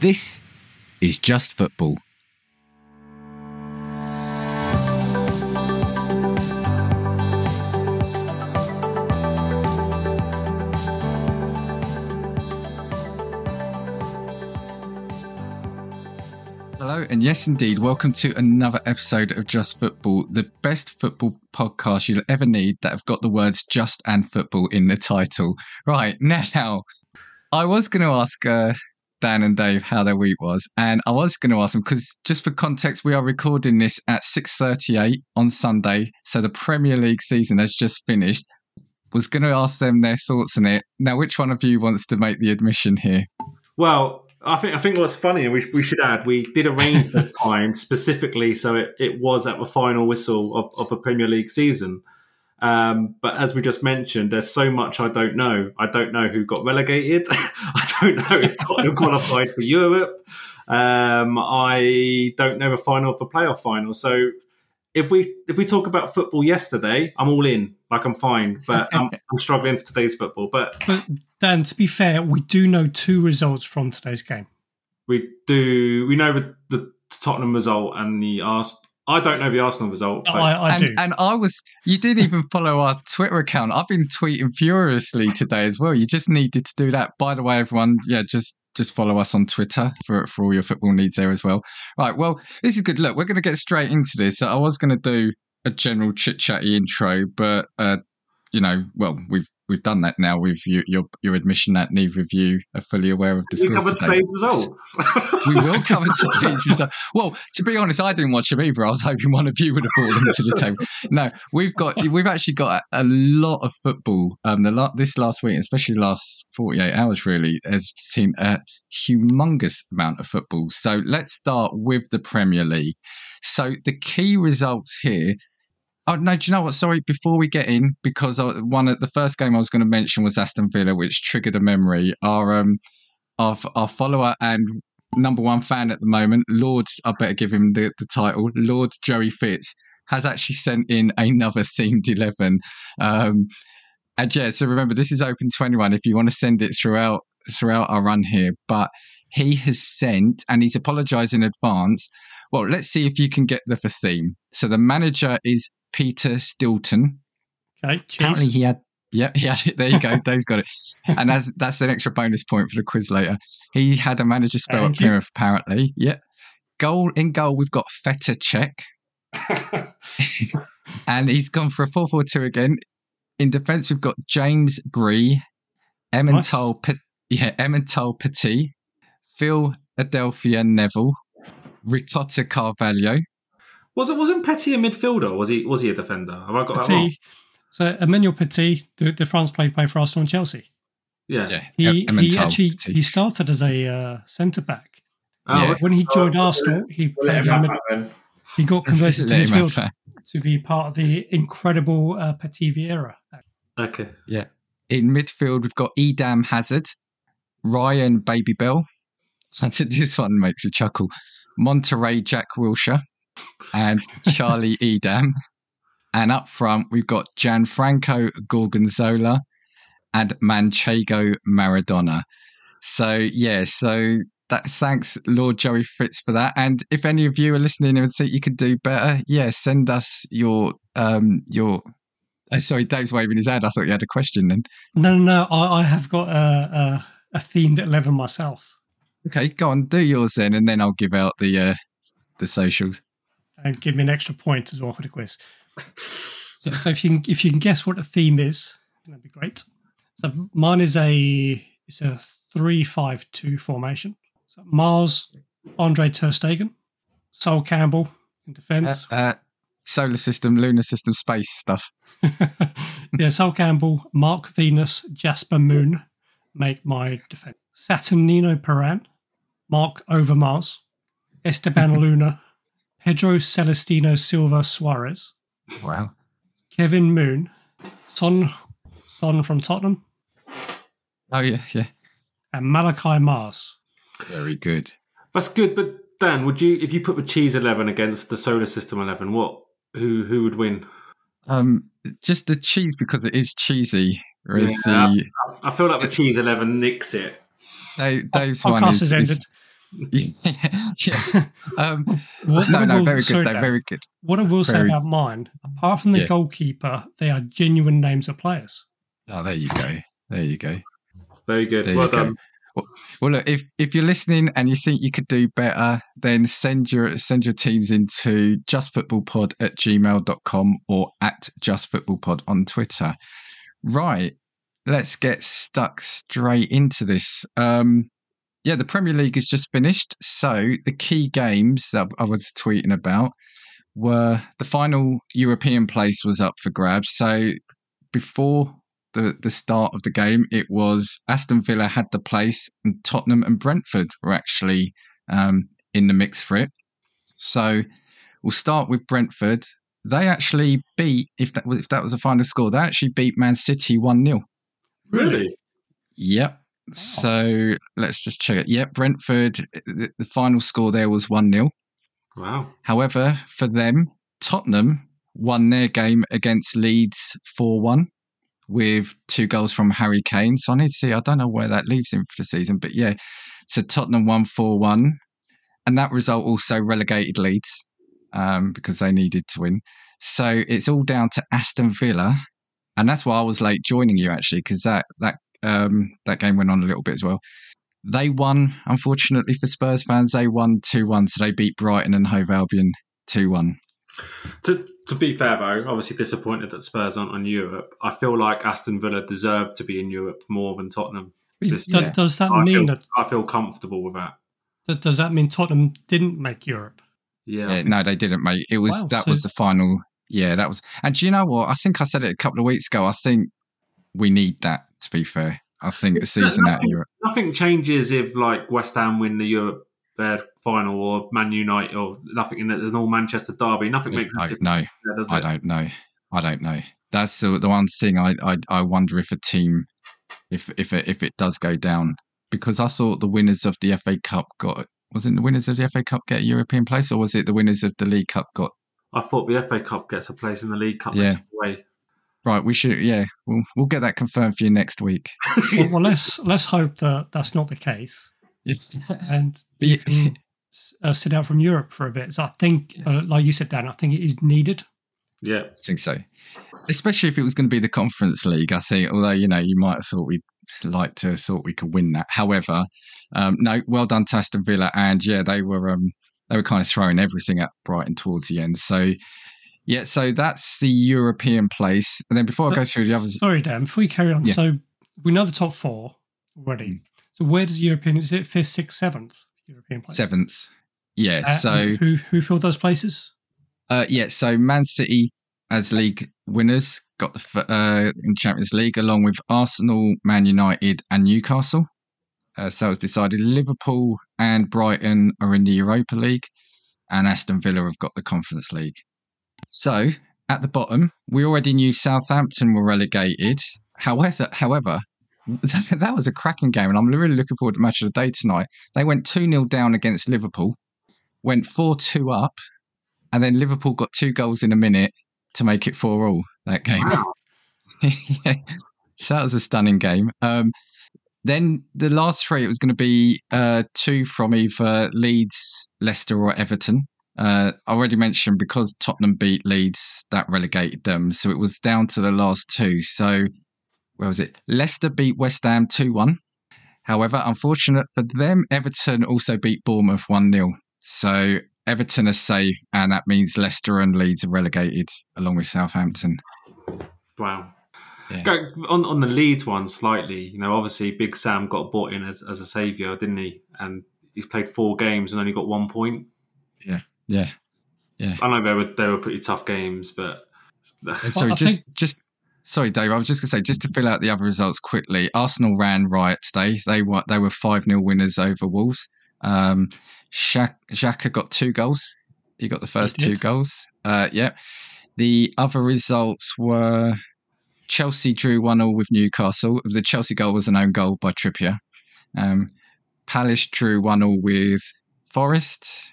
This is Just Football. Hello, and yes, indeed, welcome to another episode of Just Football, the best football podcast you'll ever need that have got the words just and football in the title. Right, now, I was going to ask uh, Dan and Dave how their week was, and I was going to ask them because just for context, we are recording this at 6.38 on Sunday, so the Premier League season has just finished. Was going to ask them their thoughts on it. Now, which one of you wants to make the admission here? Well, I think I think what's funny, and we, we should add, we did arrange this time specifically so it, it was at the final whistle of, of a Premier League season. Um, but as we just mentioned, there's so much I don't know. I don't know who got relegated. I don't know if Tottenham qualified for Europe. Um, I don't know the final the playoff final. So if we if we talk about football yesterday, I'm all in. Like I'm fine, but I'm, I'm struggling for today's football. But But Dan, to be fair, we do know two results from today's game. we do we know the, the Tottenham result and the Ars. I don't know the Arsenal result. But I, I and, do. and I was, you didn't even follow our Twitter account. I've been tweeting furiously today as well. You just needed to do that. By the way, everyone, yeah, just just follow us on Twitter for for all your football needs there as well. Right, well, this is good. Look, we're going to get straight into this. So I was going to do a general chit chatty intro, but uh, you know, well, we've we've done that now with you, your your admission that neither of you are fully aware of the we covered today. today's results. we will cover today's result. Well, to be honest, I didn't watch them either. I was hoping one of you would have fallen to the table. No, we've got we've actually got a, a lot of football. Um, the lot this last week, especially last forty eight hours, really has seen a humongous amount of football. So let's start with the Premier League. So the key results here. Oh no! Do you know what? Sorry, before we get in, because one of the first game I was going to mention was Aston Villa, which triggered a memory. Our um, our, our follower and number one fan at the moment, Lord, I better give him the, the title, Lord Joey Fitz, has actually sent in another themed 11. Um, and yeah, so remember, this is open to anyone if you want to send it throughout throughout our run here. But he has sent, and he's apologised in advance. Well, let's see if you can get the for theme. So the manager is Peter Stilton. okay, Apparently he had yeah, yeah, there you go. Dave's got it. And as that's an extra bonus point for the quiz later. He had a manager spell Thank at. Plymouth, apparently. Yeah. Goal in goal, we've got Feta Check. and he's gone for a 4 4 2 again. In defence, we've got James Bree, Emmental, Pe- yeah, Emmental Petit, Phil Adelphia Neville, Ricotta Carvalho. Was it wasn't Petty a midfielder? Was he was he a defender? Have I got that wrong? Petit. So Emmanuel Petit, the, the France player, played for Arsenal and Chelsea. Yeah. Yeah. He he actually Petit. he started as a uh, centre back. Oh, Yeah. When he joined Oh, Arsenal, he played him in have mid, he got converted to Let him have midfield to be part of the incredible uh, Petit Vieira. Okay. Yeah. In midfield, we've got Edam Hazard, Ryan Baby Bell. This one makes me chuckle. Monterey Jack Wilshere and Charlie Edam. And up front, we've got Gianfranco Gorgonzola and Manchego Maradona. So, yeah, so that thanks Lord Joey Fitz for that. And if any of you are listening and think you could do better, yeah, send us your um your. Oh, sorry, Dave's waving his hand. I thought you had a question then. No, no, no. I, I have got a, a, a themed eleven myself. Okay, go on, do yours then, and then I'll give out the uh, the socials. And give me an extra point as well for the quiz. so if you can, if you can guess what the theme is, that'd be great. So mine is a it's a three five two formation. So Mars, Andre Ter Stegen, Sol Campbell in Uh, defence. uh, solar system, lunar system, space stuff. yeah, Sol Campbell, Mark Venus, Jasper Moon make my defence. Saturnino Peran, Mark Overmars, Esteban Luna, Pedro Celestino Silva Suarez, Wow. Kevin Moon, Son Son from Tottenham, Oh yeah, yeah. and Malachi Mars. Very good. That's good, but Dan, would you if you put the cheese eleven against the solar system eleven, what who who would win? Um, just the cheese because it is cheesy. Whereas Yeah. the I feel like the cheese eleven nicks it. Dave, Dave's Podcast one is, has is ended. yeah, yeah. Um, What- no, what no, will- very sorry, good. though, Dan. very good. What I will say about mine, apart from the Yeah. goalkeeper, they are genuine names of players. Oh, there you go. There you go. Very good. There well you go. done. Well, look, if if you're listening and you think you could do better, then send your send your teams into justfootballpod at gmail.com or at justfootballpod on Twitter. Right. Let's get stuck straight into this. Um yeah, the Premier League has just finished. So the key games that I was tweeting about were the final European place was up for grabs. So before the, the start of the game, it was Aston Villa had the place, and Tottenham and Brentford were actually um, in the mix for it. So we'll start with Brentford. They actually beat, if that was if that was a final score, they actually beat Man City one 0 Really? Yep. So let's just check it. Yep, Brentford. The, the final score there was one 0 Wow. However, for them, Tottenham won their game against Leeds 4 1 with two goals from Harry Kane. So I need to see, I don't know where that leaves him for the season, but yeah. So Tottenham won 4 1. And that result also relegated Leeds um, because they needed to win. So it's all down to Aston Villa. And that's why I was late joining you actually, because that, that, um, that game went on a little bit as well. They won, unfortunately for Spurs fans, they won 2 1. So they beat Brighton and Hove Albion 2 1. To, to be fair, though, obviously disappointed that Spurs aren't on Europe. I feel like Aston Villa deserve to be in Europe more than Tottenham. This Does, year. does that I mean feel, that, I feel comfortable with that. that does that mean Tottenham didn't make Europe? Yeah. Yeah, no, they didn't, mate. It was Wow, that so- was the final. Yeah, that was. And do you know what? I think I said it a couple of weeks ago. I think we need that. To be fair, I think the season out of Europe. Nothing changes if like West Ham win the Europe their final or Man United or nothing in an all Manchester derby. Nothing makes a I, difference, no, there, I don't know. I don't know. That's the, the one thing I, I I wonder if a team, if if it, if it does go down, because I thought the winners of the FA Cup got. Was it the winners of the FA Cup get a European place, or was it the winners of the League Cup got? I thought the FA Cup gets a place in the League Cup. Yeah. Yeah. Away. Right, we should. Yeah, we'll we'll get that confirmed for you next week. well, well, let's let's hope that that's not the case, and But you yeah- can uh, sit out from Europe for a bit. So I think, uh, like you said, Dan, I think it is needed. Yeah. I think so. Especially if it was going to be the Conference League, I think. Although you know, you might have thought we'd like to thought we could win that. However, um, no, well done to Aston Villa, and yeah, they were um, they were kind of throwing everything at Brighton towards the end. So yeah, so that's the European place. And then before I go through the others, Sorry, Dan. Before we carry on, Yeah. so we know the top four already. Mm. So where does European? Is it fifth, sixth, seventh European place? seventh, yeah. Uh, so who who filled those places? Uh, yeah, so Man City as league winners got the uh, in Champions League along with Arsenal, Man United, and Newcastle. Uh, so it was decided Liverpool and Brighton are in the Europa League, and Aston Villa have got the Conference League. So at the bottom, we already knew Southampton were relegated. However, however, that was a cracking game, and I'm really looking forward to match of the day tonight. They went two 0 down against Liverpool, went four two up, and then Liverpool got two goals in a minute to make it four all that game. Wow. yeah. So that was a stunning game. Um, then the last three, it was going to be uh, two from either Leeds, Leicester, or Everton. Uh, I already mentioned because Tottenham beat Leeds, that relegated them. So it was down to the last two. So where was it? Leicester beat West Ham 2 1. However, unfortunate for them, Everton also beat Bournemouth 1 0. So Everton are safe, and that means Leicester and Leeds are relegated along with Southampton. Wow. Yeah. Go, on on the Leeds one slightly, you know, obviously Big Sam got bought in as, as a saviour, didn't he? And he's played four games and only got one point. Yeah. I know they were they were pretty tough games, but sorry, I just just sorry, Dave. I was just going to say, just to fill out the other results quickly. Arsenal ran riot today. They were they were five 0 winners over Wolves. Um, Shaq, Xhaka got two goals. He got the first two goals. Uh, yeah. The other results were Chelsea drew one 0 with Newcastle. The Chelsea goal was an own goal by Trippier. Um, Palace drew one 0 with Forest.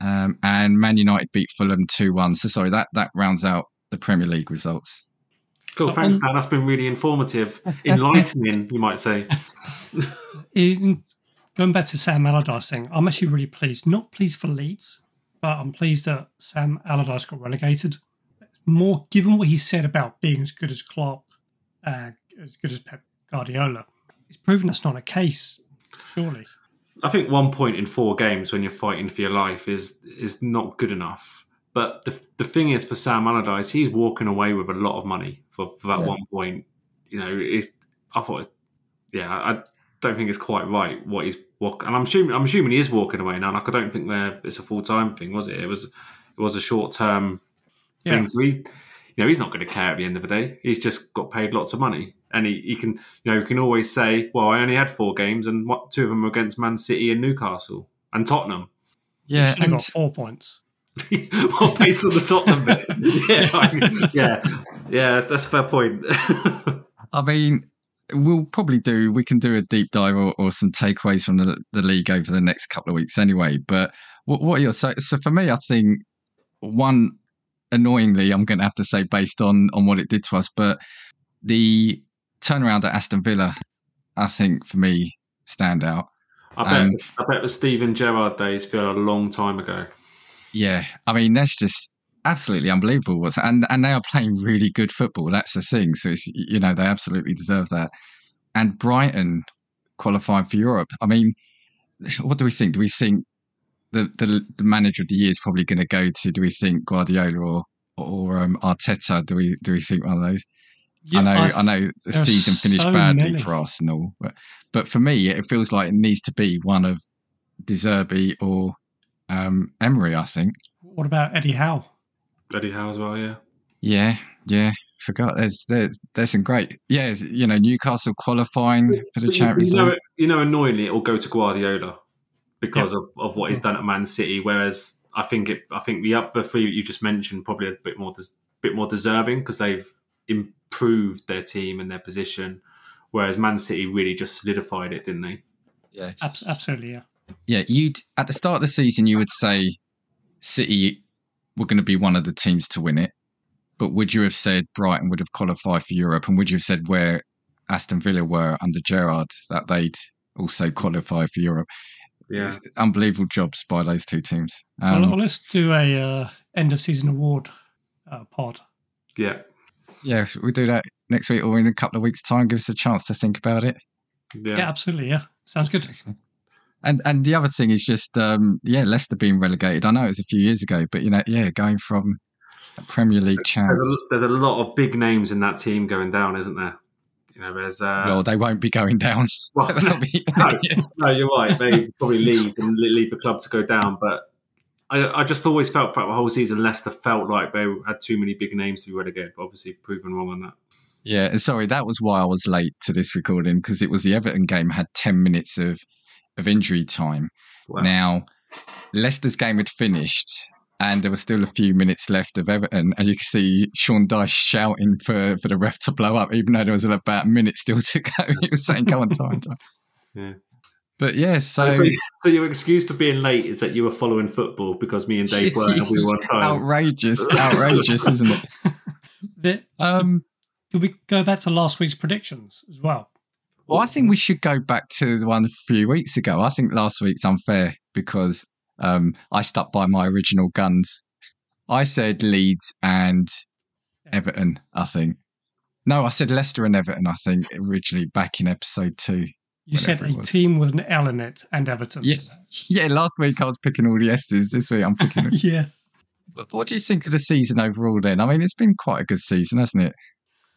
Um, and Man United beat Fulham 2 1. So, sorry, that, that rounds out the Premier League results. cool. Thanks, on- Dan. That's been really informative, enlightening, you might say. In going back to Sam Allardyce thing, I'm actually really pleased. Not pleased for Leeds, but I'm pleased that Sam Allardyce got relegated. More given what he said about being as good as Klopp, uh, as good as Pep Guardiola, it's proven that's not a case. Surely, I think one point in four games when you're fighting for your life is is not good enough. But the the thing is, for Sam Allardyce, he's walking away with a lot of money for, for that Yeah. one point. You know, it, I thought, yeah, I don't think it's quite right what he's walk. And I'm assuming I'm assuming he is walking away now. Like I don't think that it's a full time thing, was it? It was it was a short term yeah. thing. So he, you know, he's not going to care at the end of the day. He's just got paid lots of money, and he, he can, you know, he can always say, "Well, I only had four games, and what two of them were against Man City and Newcastle and Tottenham." Yeah, should and got four points. well, based on the Tottenham bit, yeah, I- yeah, yeah, that's a fair point. I mean, we'll probably do. We can do a deep dive or, or some takeaways from the, the league over the next couple of weeks, anyway. But what, what are your so? So for me, I think one annoyingly, I'm going to have to say based on on what it did to us, but the turnaround at Aston Villa, I think for me, stand out. I bet, And- I bet the Steven Gerrard days feel a long time ago. Yeah, I mean that's just absolutely unbelievable. What's and and they are playing really good football. That's the thing. So it's you know they absolutely deserve that. And Brighton qualified for Europe. I mean, what do we think? Do we think the the, the manager of the year is probably going to go to? Do we think Guardiola or or um, Arteta? Do we do we think one of those? I know, I, know the season finished so badly many. for Arsenal, but but for me, it feels like it needs to be one of De Zerbi or um, Emery. I think. What about Eddie Howe? Eddie Howe as well, yeah. Yeah, yeah. Forgot there's there's there's some great yeah. You know, Newcastle qualifying for the Champions you know, League. you know, annoyingly, it will go to Guardiola because of, of what he's done at Man City. Whereas I think it, I think the other three that you just mentioned probably a bit more, des- bit more deserving because they've improved their team and their position. Whereas Man City really just solidified it, didn't they? Yeah, absolutely, yeah. yeah. You'd at the start of the season you would say City were going to be one of the teams to win it, but would you have said Brighton would have qualified for Europe, and would you have said where Aston Villa were under Gerrard that they'd also qualify for Europe? Yeah. It's unbelievable jobs by those two teams. well, Um, well, let's do a uh, end of season award uh, pod. Yeah. Yeah, we do that next week or in a couple of weeks' time. Give us a chance to think about it. Yeah. Yeah. absolutely, yeah. Sounds good. And and the other thing is just um, yeah, Leicester being relegated. I know it was a few years ago, but you know, yeah, going from a Premier League champ. There's a, there's a lot of big names in that team going down, isn't there? You know, there's. Uh, Well, they won't be going down. well, be- no, no, you're right. They probably leave and leave the club to go down. But I, I just always felt throughout the whole season, Leicester felt like they had too many big names to be relegated. But obviously, proven wrong on that. yeah, and sorry, that was why I was late to this recording because it was the Everton game had ten minutes of of injury time. Wow. Now, Leicester's game had finished. And there was still a few minutes left of Everton, and you can see Sean Dyche shouting for, for the ref to blow up, even though there was about a minute still to go. He was saying, "Go on, time, time." Yeah. But yeah, so So, so your excuse for being late is that you were following football because me and Dave weren't, and we were time. outrageous, outrageous, isn't it? The, Um, Could we go back to last week's predictions as well? well, I think we should go back to the one a few weeks ago. I think last week's unfair because um, I stuck by my original guns. I said Leeds and Everton. I think. No, I said Leicester and Everton. I think originally back in episode two. You said a team with an L in it and Everton. Yeah, yeah. Last week I was picking all the S's. This week I'm picking. yeah. But what do you think of the season overall? Then, I mean, it's been quite a good season, hasn't it?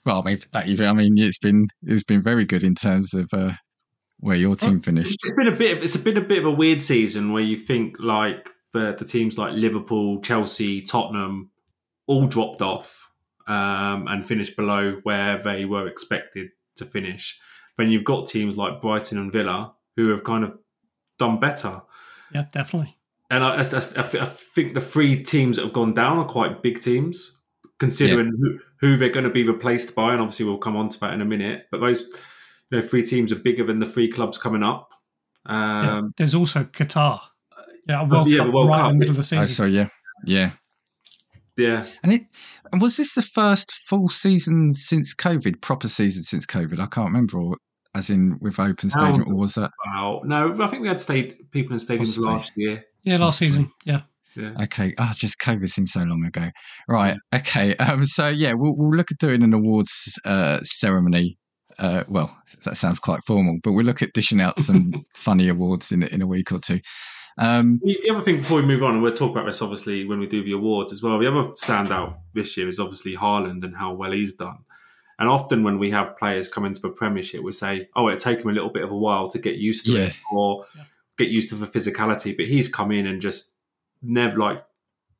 Well, I mean, that even, I mean, it's been it's been very good in terms of uh, where your team finished. It's been a bit. Of, it's been a bit of a weird season where you think like the the teams like Liverpool, Chelsea, Tottenham, all dropped off um, and finished below where they were expected to finish. Then you've got teams like Brighton and Villa who have kind of done better. Yeah, definitely. And I, I, I I think the three teams that have gone down are quite big teams, considering who, who they're going to be replaced by. And obviously, we'll come on to that in a minute. But those you know, three teams are bigger than the three clubs coming up. Yeah, Um, There's also Qatar. Yeah, a World yeah, Cup the World right Cup. in the middle of the Oh, season. so yeah, yeah. yeah, And it and was this the first full season since COVID, proper season since COVID? I can't remember. Or as in with open stadium, or was that? Wow. No, I think we had stayed people in stadiums Possibly. last year. Yeah, last season. Yeah. Yeah. Okay, ah, just COVID seems so long ago. Right. Okay. Um, so yeah, we'll we'll look at doing an awards uh, ceremony. Uh, well, that sounds quite formal, but we'll look at dishing out some funny awards in in a week or two. Um, The the other thing before we move on, and we'll talk about this obviously when we do the awards as well. The other standout this year is obviously Haaland and how well he's done. And often when we have players come into the Premiership, we say, "Oh, it'll take him a little bit of a while to get used to it, or Yeah. get used to the physicality." But he's come in and just never like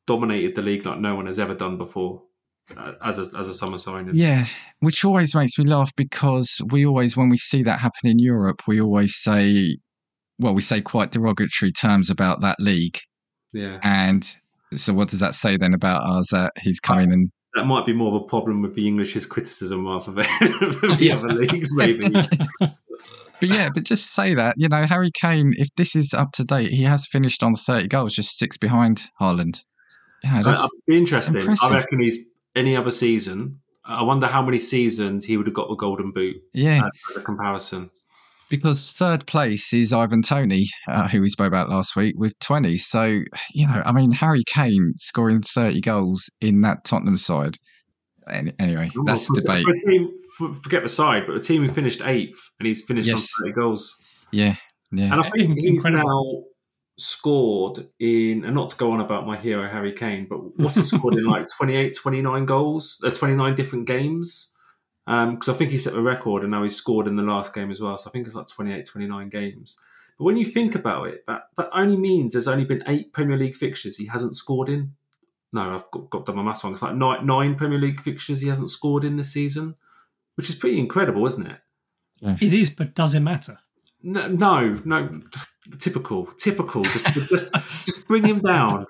dominated the league like no one has ever done before uh, as a as a summer signing. Yeah, which always makes me laugh because we always, when we see that happen in Europe, we always say, well, we say quite derogatory terms about that league. yeah. And so, what does that say then about us that he's coming and That might be more of a problem with the English's criticism rather than the other leagues, maybe. But yeah, but just say that, you know, Harry Kane, if this is up to date, he has finished on 30 goals, just six behind Haaland. Yeah, that's, interesting. impressive. I reckon he's any other season. I wonder how many seasons he would have got the Golden Boot yeah, as a comparison. Because third place is Ivan Toney, uh, who we spoke about last week, with 20. So, you know, I mean, Harry Kane scoring 30 goals in that Tottenham side. Any, anyway, that's for, the debate. For a team, for, forget the side, but a team who finished eighth and he's finished Yes. on 30 goals. Yeah, yeah. And I think he's now scored in, and not to go on about my hero Harry Kane, but what's he scored in like 28, 29 goals, uh, 29 different games? Um, because I think he set the record and now he's scored in the last game as well. So I think it's like 28, 29 games. But when you think about it, that, that only means there's only been eight Premier League fixtures he hasn't scored in. No, I've got, got done my maths wrong. It's like nine, nine Premier League fixtures he hasn't scored in this season, which is pretty incredible, isn't it? It is, but does it matter? No, no, no. Typical, typical. Just, just, just bring him down.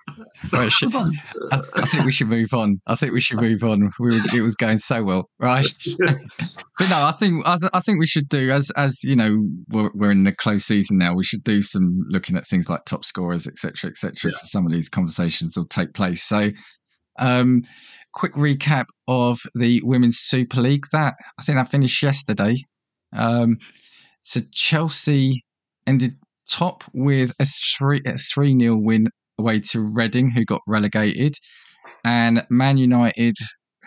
Right, sh- I, I think we should move on. I think we should move on. We were, it was going so well, right? But no, I think I, I think we should do as as you know we're, we're in the close season now. We should do some looking at things like top scorers, etc., etc. So some of these conversations will take place. So, um, quick recap of the Women's Super League. That I think that finished yesterday. Um, so Chelsea ended top with a three a three nil win away to Reading, who got relegated, and Man United,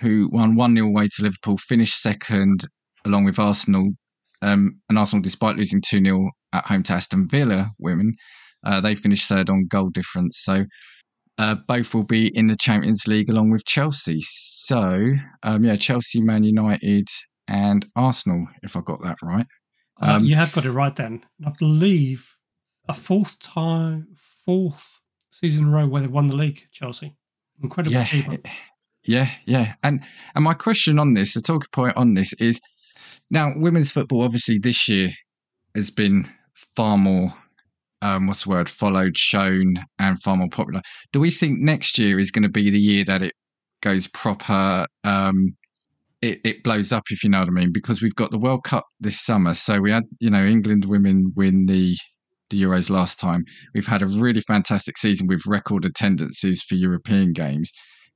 who won one 0 away to Liverpool, finished second along with Arsenal. Um, and Arsenal, despite losing 2 0 at home to Aston Villa women, uh, they finished third on goal difference. So uh, both will be in the Champions League along with Chelsea. So, um, yeah, Chelsea, Man United, and Arsenal, if I got that right. Um, you have got it right then. I believe a fourth time, fourth season in a row where they won the league, Chelsea. Incredible yeah, achievement. yeah, yeah. And and my question on this, the talking point on this is now women's football obviously this year has been far more um, what's the word followed, shown, and far more popular. Do we think next year is going to be the year that it goes proper? Um, it, it blows up, if you know what I mean, because we've got the World Cup this summer. So we had, you know, England women win the the Euros last time. We've had a really fantastic season with record attendances for European games.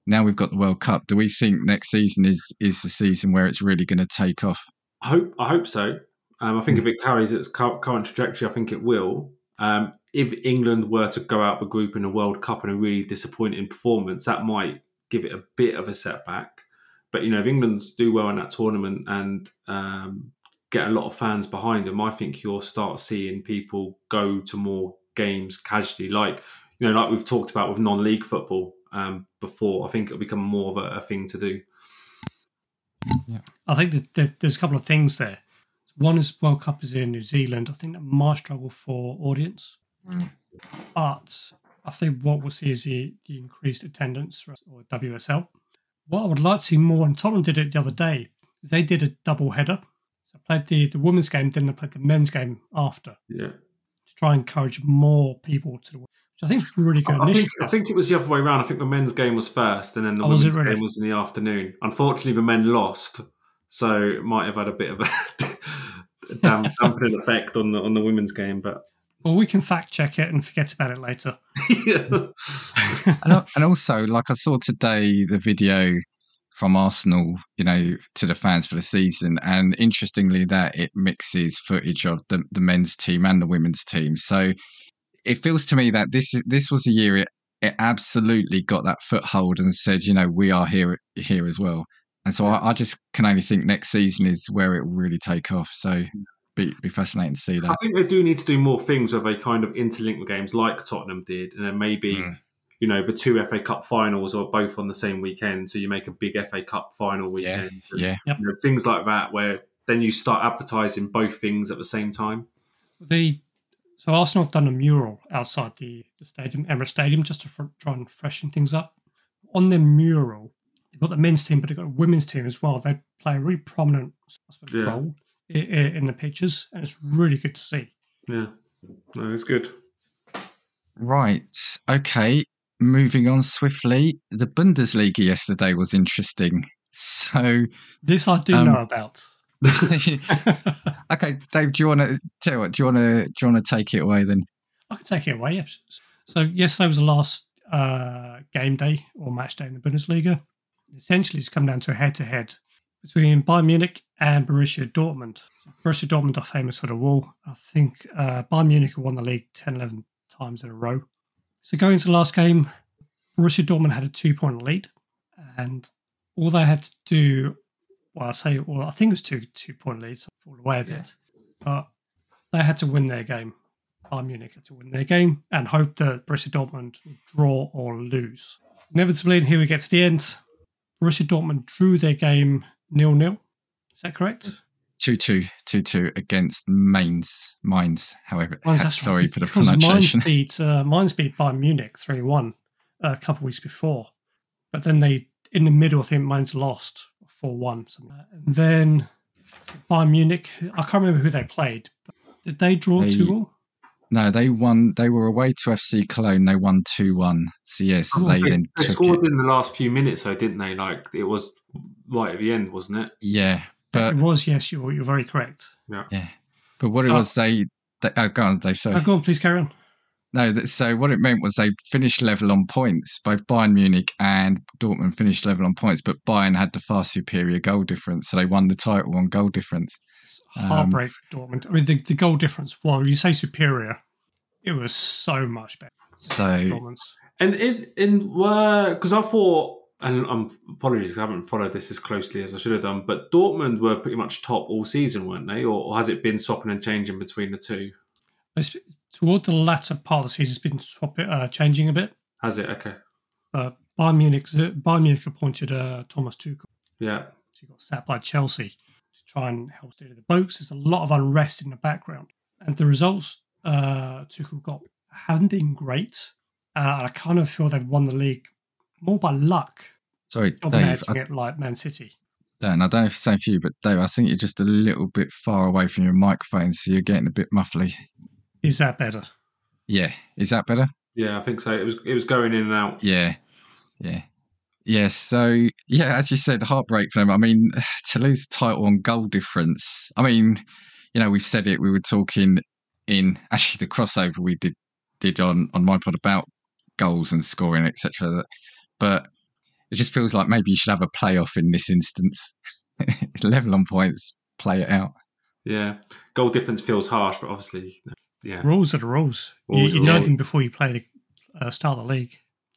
Now we've got the World Cup. Do we think next season is is the season where it's really going to take off? I hope, I hope so. Um, I think if it carries its current trajectory, I think it will. Um, if England were to go out of the group in a World Cup in a really disappointing performance, that might give it a bit of a setback. But you know, if England do well in that tournament and um, get a lot of fans behind them, I think you'll start seeing people go to more games casually, like you know, like we've talked about with non-league football um, before. I think it'll become more of a, a thing to do. Yeah. I think that that there's a couple of things there. One is World Cup is in New Zealand. I think that might struggle for audience, but I think what we'll see is the, the increased attendance or WSL. What I would like to see more, and Tottenham did it the other day, is they did a double header. So played the, the women's game, then they played the men's game after Yeah. to try and encourage more people to the which I think is really good I think, initiative. I think it was the other way around. I think the men's game was first, and then the Oh, was women's really? game was in the afternoon. Unfortunately, the men lost, so it might have had a bit of a damp, dampening effect on the on the women's game. But well, we can fact check it and forget about it later. and, and also, like I saw today, the video from Arsenal, you know, to the fans for the season. And interestingly, that it mixes footage of the, the men's team and the women's team. So it feels to me that this is this was a year it, it absolutely got that foothold and said, you know, we are here here as well. And so I, I just can only think next season is where it will really take off. So mm. Be be fascinating to see that. I think they do need to do more things where they kind of interlink the games like Tottenham did, and then maybe Mm. you know the two FA Cup finals are both on the same weekend, so you make a big FA Cup final Yeah, weekend. and, yeah. you know, things like that where then you start advertising both things at the same time. The so Arsenal have done a mural outside the, the stadium, Emirates Stadium, just to fr- try and freshen things up. On their mural, they've got the men's team, but they've got a women's team as well. They play a really prominent suppose, Yeah. role in, in the pictures, and it's really good to see. Yeah, no, it's good. Right. Okay. Moving on swiftly. The Bundesliga yesterday was interesting. So, This I do Um, know about. okay, Dave, do you want to tell you what? Do you want to do you want to take it away then? I can take it away. Yes. So yesterday was the last uh, game day or match day in the Bundesliga. Essentially, it's come down to a head-to-head between Bayern Munich and Borussia Dortmund. Borussia Dortmund are famous for the wall. I think uh, Bayern Munich won the league 10, 11 times in a row. So going to the last game, Borussia Dortmund had a two-point lead, and all they had to do, well, I say, well, I think it was two two-point leads, so I fall away a bit, Yeah. but they had to win their game. Bayern Munich had to win their game and hope that Borussia Dortmund would draw or lose. Inevitably, and here we get to the end. Borussia Dortmund drew their game nil-nil. Is that correct? 2 2 2 2 against Mainz. Mines, however. Sorry right, for the because pronunciation. Mainz beat, uh, Mainz beat Bayern Munich 3 1 a couple weeks before. But then they, in the middle, I think Mainz lost 4 1. And then Bayern Munich, I can't remember who they played. But did they draw 2 all? No, they won. They were away to FC Cologne. They won 2 1. So, yes, Oh, they they, then they scored it. in the last few minutes, though, didn't they? Like it was right at the end, wasn't it? Yeah. But, it was, yes, you're, you're very correct. yeah. But what it Oh. was, they. they oh, go on, Dave. Sorry. Uh, go on, please carry on. No, that, so what it meant was they finished level on points. Both Bayern Munich and Dortmund finished level on points, but Bayern had the far superior goal difference, so they won the title on goal difference. Um, heartbreak for Dortmund. I mean, the, the goal difference, well, you say superior, it was so much better. So And if in were because I thought, and um, apologies, I haven't followed this as closely as I should have done, but Dortmund were pretty much top all season, weren't they? Or, or has it been swapping and changing between the two? It's- Toward the latter part of the season, it's been swapping, uh, changing a bit. Has it? Okay, Uh, Bayern Munich, Bayern Munich appointed uh, Thomas Tuchel. yeah, So He got sacked by Chelsea to try and help steady the boats. There's a lot of unrest in the background, and the results uh, Tuchel got haven't been great. Uh, I kind of feel they've won the league more by luck, sorry, Dave. dominating I, it like Man City. Yeah, and I don't know if it's the same for you, but Dave, I think you're just a little bit far away from your microphone, so you're getting a bit muffly. Is that better? Yeah, is that better? yeah. I think so. It was it was going in and out. Yeah, yeah, yeah. So yeah, as you said, heartbreak for them. I mean, to lose the title on goal difference. I mean, you know, we've said it. We were talking in actually the crossover we did did on on my pod about goals and scoring, etc. But it just feels like maybe you should have a playoff in this instance. it's level on points, play it out. Yeah, goal difference feels harsh, but obviously, yeah, Rules are the rules. You, Rules you are know rules. them before you play the uh, start of the league.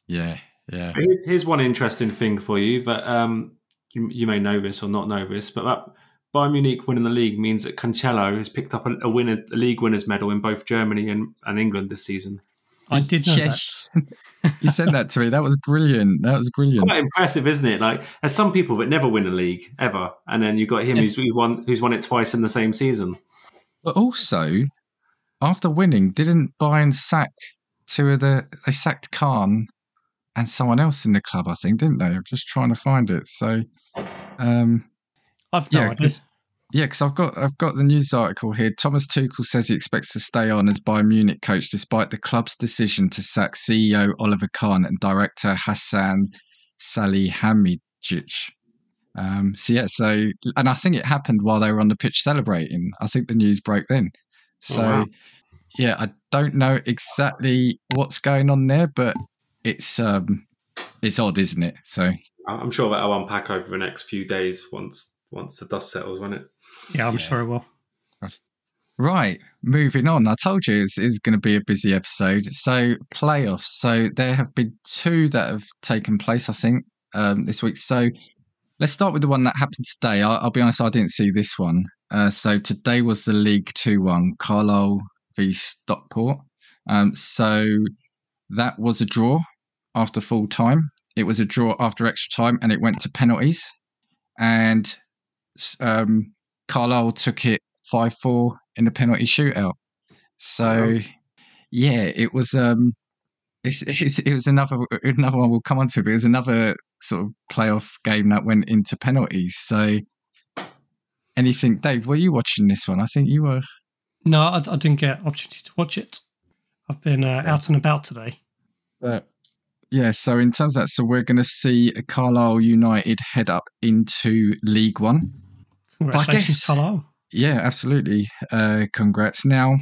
Yeah, yeah. Here's one interesting thing for you that um, you, you may know this or not know this, but that Bayern Munich winning the league means that Cancelo has picked up a, a winner, a league winners medal in both Germany and, and England this season. I did know that. You sent that to me. That was brilliant. That was brilliant. Quite impressive, isn't it? Like, there's some people that never win a league ever, and then you've got him Yeah. who's, who's won who's won it twice in the same season. But also, after winning, didn't Bayern sack two of the? They sacked Kahn and someone else in the club, I think, didn't they? I'm just trying to find it. So, um, I've no yeah, idea. 'cause- yeah, because I've got I've got the news article here. Thomas Tuchel says he expects to stay on as Bayern Munich coach despite the club's decision to sack CEO Oliver Kahn and director Hasan Salihamidzic. Um, so yeah, so and I think it happened while they were on the pitch celebrating. I think the news broke then. So wow. yeah, I don't know exactly what's going on there, but it's um it's odd, isn't it? So I'm sure that I will unpack over the next few days once once the dust settles, won't it? Yeah, I'm Yeah. sure it will. Right, moving on. I told you it's, it's going to be a busy episode. So, playoffs. So, there have been two that have taken place, I think, um, this week. So, let's start with the one that happened today. I'll, I'll be honest, I didn't see this one. Uh, so, today was the League Two one, Carlisle v Stockport. Um, so, that was a draw after full time. It was a draw after extra time, and it went to penalties. And um, Carlisle took it 5 4 in the penalty shootout. So, yeah, it was. Um, it's, it's, it was another another one we'll come on to, but it was another sort of playoff game that went into penalties. So, anything, Dave? Were you watching this one? I think you were. No, I, I didn't get opportunity to watch it. I've been uh, out and about today. But yeah, so in terms of that, so we're going to see Carlisle United head up into League One. Congratulations, guess- Carlisle. Yeah, absolutely. Uh, congrats. Now,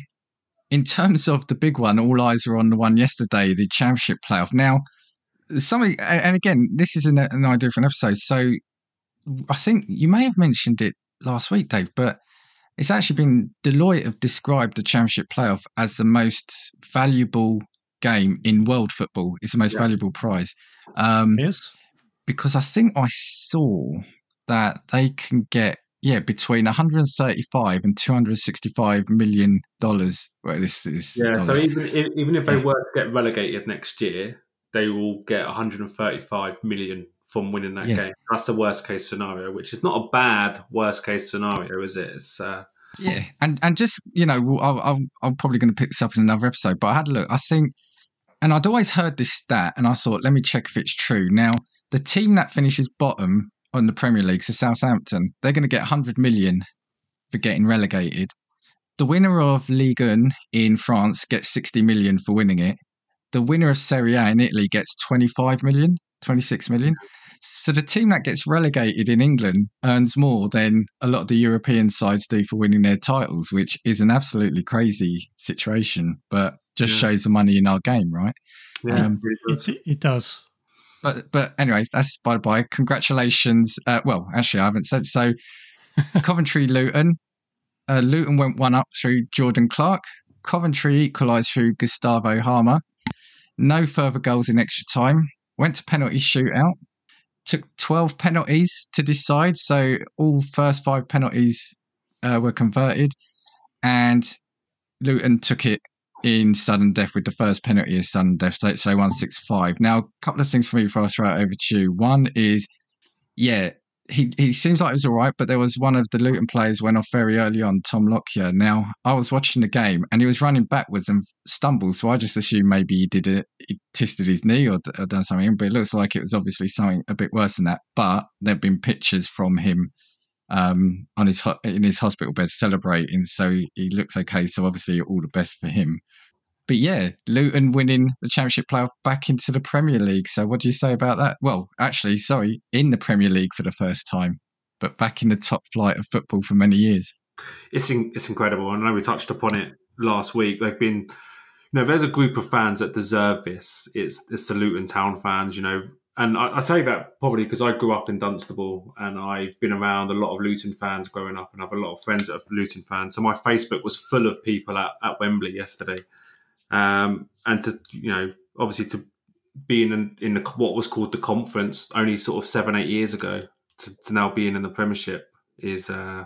in terms of the big one, all eyes are on the one yesterday, the championship playoff. Now, something, and and again, this is an, an idea for an episode. So, I think you may have mentioned it last week, Dave, but it's actually been Deloitte have described the championship playoff as the most valuable game in world football. It's the most Yeah. valuable prize. Um, Yes. because I think I saw that they can get yeah between 135 and 265 million dollars. Well, this is Yeah, so even if, even if they Yeah. were to get relegated next year, they will get 135 million from winning that Yeah. game. That's the worst case scenario, which is not a bad worst case scenario, is it? It's uh, yeah, and and just you know, I'll, I'll, I'm probably going to pick this up in another episode. But I had a look. I think, and I'd always heard this stat, and I thought, let me check if it's true. Now, the team that finishes bottom on the Premier League, so Southampton, they're going to get 100 million for getting relegated. The winner of Ligue 1 in France gets 60 million for winning it. The winner of Serie A in Italy gets 25 million, 26 million. So the team that gets relegated in England earns more than a lot of the European sides do for winning their titles, which is an absolutely crazy situation, but just Yeah. shows the money in our game, right? yeah, Um, it does. It, it does. But but anyway, that's by the by. Congratulations. Uh, well, actually, I haven't said so. Coventry Luton. Uh, Luton went one up through Jordan Clark. Coventry equalised through Gustavo Hamer. No further goals in extra time. Went to penalty shootout. Took 12 penalties to decide. So all first five penalties uh, were converted. And Luton took it in sudden death with the first penalty as sudden death. So, so 165. Now, a couple of things for me before I throw it over to you. One is, yeah, he, he seems like it was all right, but there was one of the Luton players went off very early on, Tom Lockyer. Now, I was watching the game and he was running backwards and stumbled. So I just assumed maybe he did it, he twisted his knee or, or done something, but it looks like it was obviously something a bit worse than that. But there have been pictures from him um, on his ho- in his hospital bed celebrating, so he, looks okay. So obviously, all the best for him. But yeah, Luton winning the Championship playoff back into the Premier League. So what do you say about that? Well, actually, sorry, in the Premier League for the first time, but back in the top flight of football for many years. it's in, it's incredible. And I know we touched upon it last week. They've been, you know, there's a group of fans that deserve this. It's it's the Luton Town fans, you know, and I, I say that probably because I grew up in Dunstable and I've been around a lot of Luton fans growing up, and I have a lot of friends that are Luton fans. So my Facebook was full of people at, at Wembley yesterday, um, and to you know, obviously to being in, in the, what was called the conference only sort of seven eight years ago to, to now being in the Premiership is. Uh,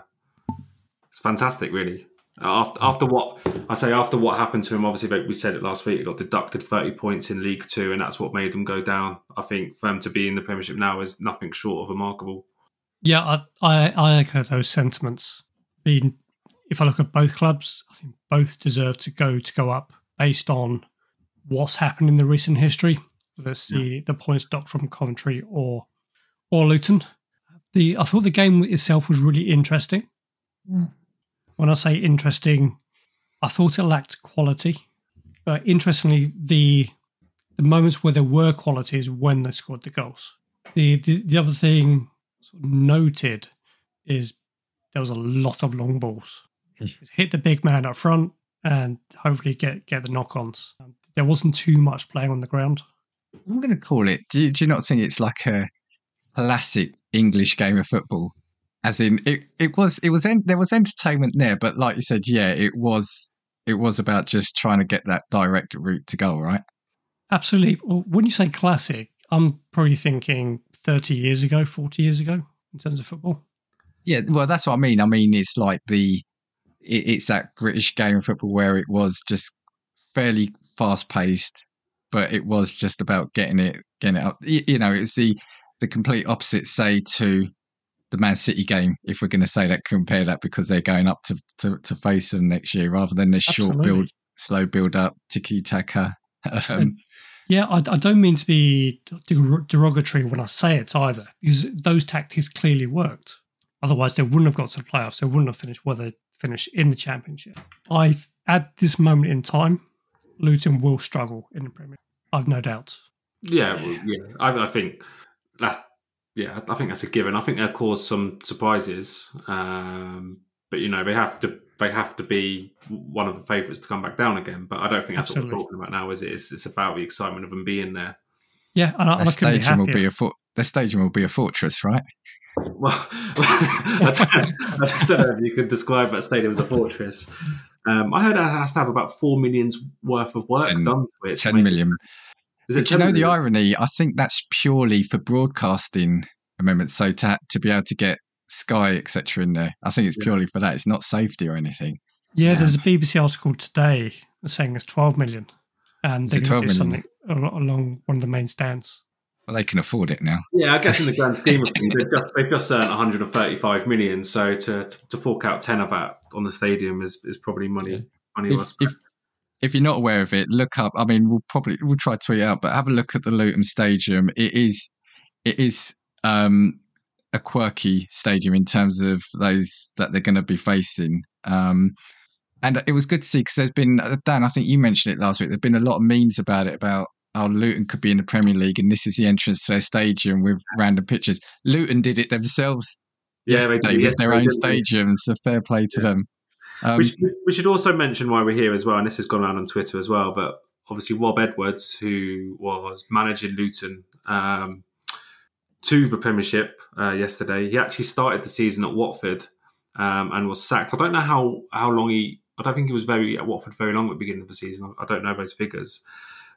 it's fantastic, really. Uh, after after what I say, after what happened to him, obviously we said it last week. He got deducted thirty points in League Two, and that's what made them go down. I think for him to be in the Premiership now is nothing short of remarkable. Yeah, I, I, I echo those sentiments. Being, if I look at both clubs, I think both deserve to go to go up based on what's happened in the recent history. Whether it's the, the points docked from Coventry or or Luton. The I thought the game itself was really interesting. Mm. When I say interesting, I thought it lacked quality. But interestingly, the the moments where there were quality is when they scored the goals. The the, the other thing sort of noted is there was a lot of long balls. Hit the big man up front and hopefully get get the knock-ons. Um, There wasn't too much playing on the ground. I'm going to call it. Do you, do you not think it's like a classic English game of football. As in, it, it was it was en- there was entertainment there, but like you said, yeah, it was it was about just trying to get that direct route to goal, right? Absolutely. Well, when you say classic, I'm probably thinking 30 years ago, 40 years ago in terms of football. Yeah, well, that's what I mean. I mean, it's like the it, it's that British game of football where it was just fairly fast paced, but it was just about getting it getting it up. You, you know, it's the the complete opposite, say, to the Man City game, if we're going to say that, compare that because they're going up to, to, to face them next year rather than the short build, slow build up, tiki taka. Um, Yeah, I, I don't mean to be derogatory when I say it either, because those tactics clearly worked. Otherwise, they wouldn't have got to the playoffs. They wouldn't have finished where they finished in the championship. I, at this moment in time, Luton will struggle in the Premier. I've no doubt. Yeah, well, yeah. I, I think that. Yeah, I think that's a given. I think they'll cause some surprises, um, but you know they have to. They have to be one of the favourites to come back down again. But I don't think that's what we're talking about now, is it? It's, it's about the excitement of them being there. Yeah, and I, and the I couldn't be stadium will be a fort. The stadium will be a fortress, right? Well, I, don't, I don't know if you could describe that stadium as a fortress. Um, I heard it has to have about four millions worth of work Ten- done to it. to Ten make- million. Is it But you know the irony? I think that's purely for broadcasting amendments. So to to be able to get Sky etc. in there, I think it's Yeah. purely for that. It's not safety or anything. Yeah, Yeah. there's a BBC article today saying it's 12 million, and they're going to do something along one of the main stands. Well, they can afford it now. Yeah, I guess in the grand scheme of things, they've just, they've just earned 135 million. So to, to fork out 10 of that on the stadium is, is probably money. Money well If, spent. if if you're not aware of it, look up. I mean, we'll probably we'll try to tweet it out, but have a look at the Luton Stadium. It is it is um, a quirky stadium in terms of those that they're going to be facing. Um, and it was good to see because there's been Dan. I think you mentioned it last week. There've been a lot of memes about it about how Luton could be in the Premier League and this is the entrance to their stadium with random pictures. Luton did it themselves yeah, they yesterday with their own stadium. So fair play to Yeah. them. Um, we, should, we should also mention why we're here as well, and this has gone around on Twitter as well. But obviously, Rob Edwards, who was managing Luton um, to the Premiership uh, yesterday, he actually started the season at Watford um, and was sacked. I don't know how how long he. I don't think he was very at Watford very long at the beginning of the season. I don't know those figures,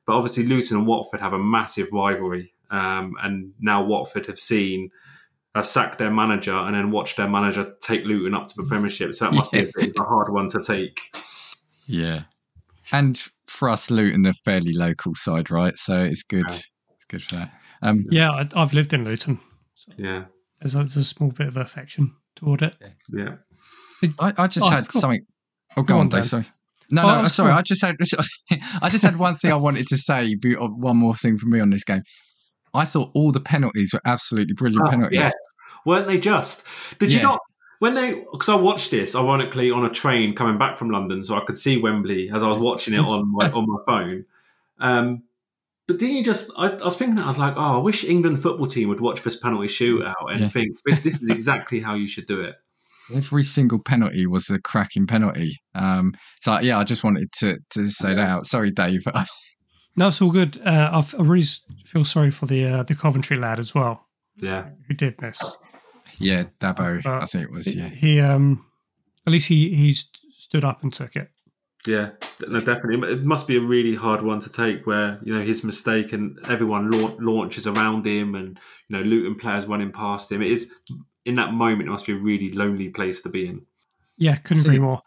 but obviously Luton and Watford have a massive rivalry, um, and now Watford have seen. Have sacked their manager and then watched their manager take Luton up to the Premiership. So that must be a, a hard one to take. Yeah. And for us, Luton, they're fairly local side, right? So it's good. Yeah. It's good for that. Um, Yeah, I, I've lived in Luton. So Yeah, there's a, there's a small bit of affection toward it. yeah. I, I just Oh, had cool. something. Oh, go, Go on, on, Dave. Dan. Sorry. No, Oh, no, that's sorry. cool. I just had, I just had one thing I wanted to say. uh, One more thing for me on this game. I thought all the penalties were absolutely brilliant Oh, penalties. yes. Weren't they just? Did you not? When they, because I watched this ironically on a train coming back from London, so I could see Wembley as I was watching it on my on my phone. Um, but didn't you just? I, I was thinking, I was like, oh, I wish England football team would watch this penalty shootout and Yeah. think this is exactly how you should do it. Every single penalty was a cracking penalty. Um, so yeah, I just wanted to to say that out. Sorry, Dave. No, it's all good. Uh, I've, I really feel sorry for the uh, the Coventry lad as well, Yeah, who did miss. yeah, Dabo. Uh, I think it was. Yeah. He um, at least he he stood up and took it. yeah, no, definitely. It must be a really hard one to take, where you know his mistake and everyone lau- launches around him, and you know Luton players running past him. It is in that moment. It must be a really lonely place to be in. Yeah, couldn't So- agree more.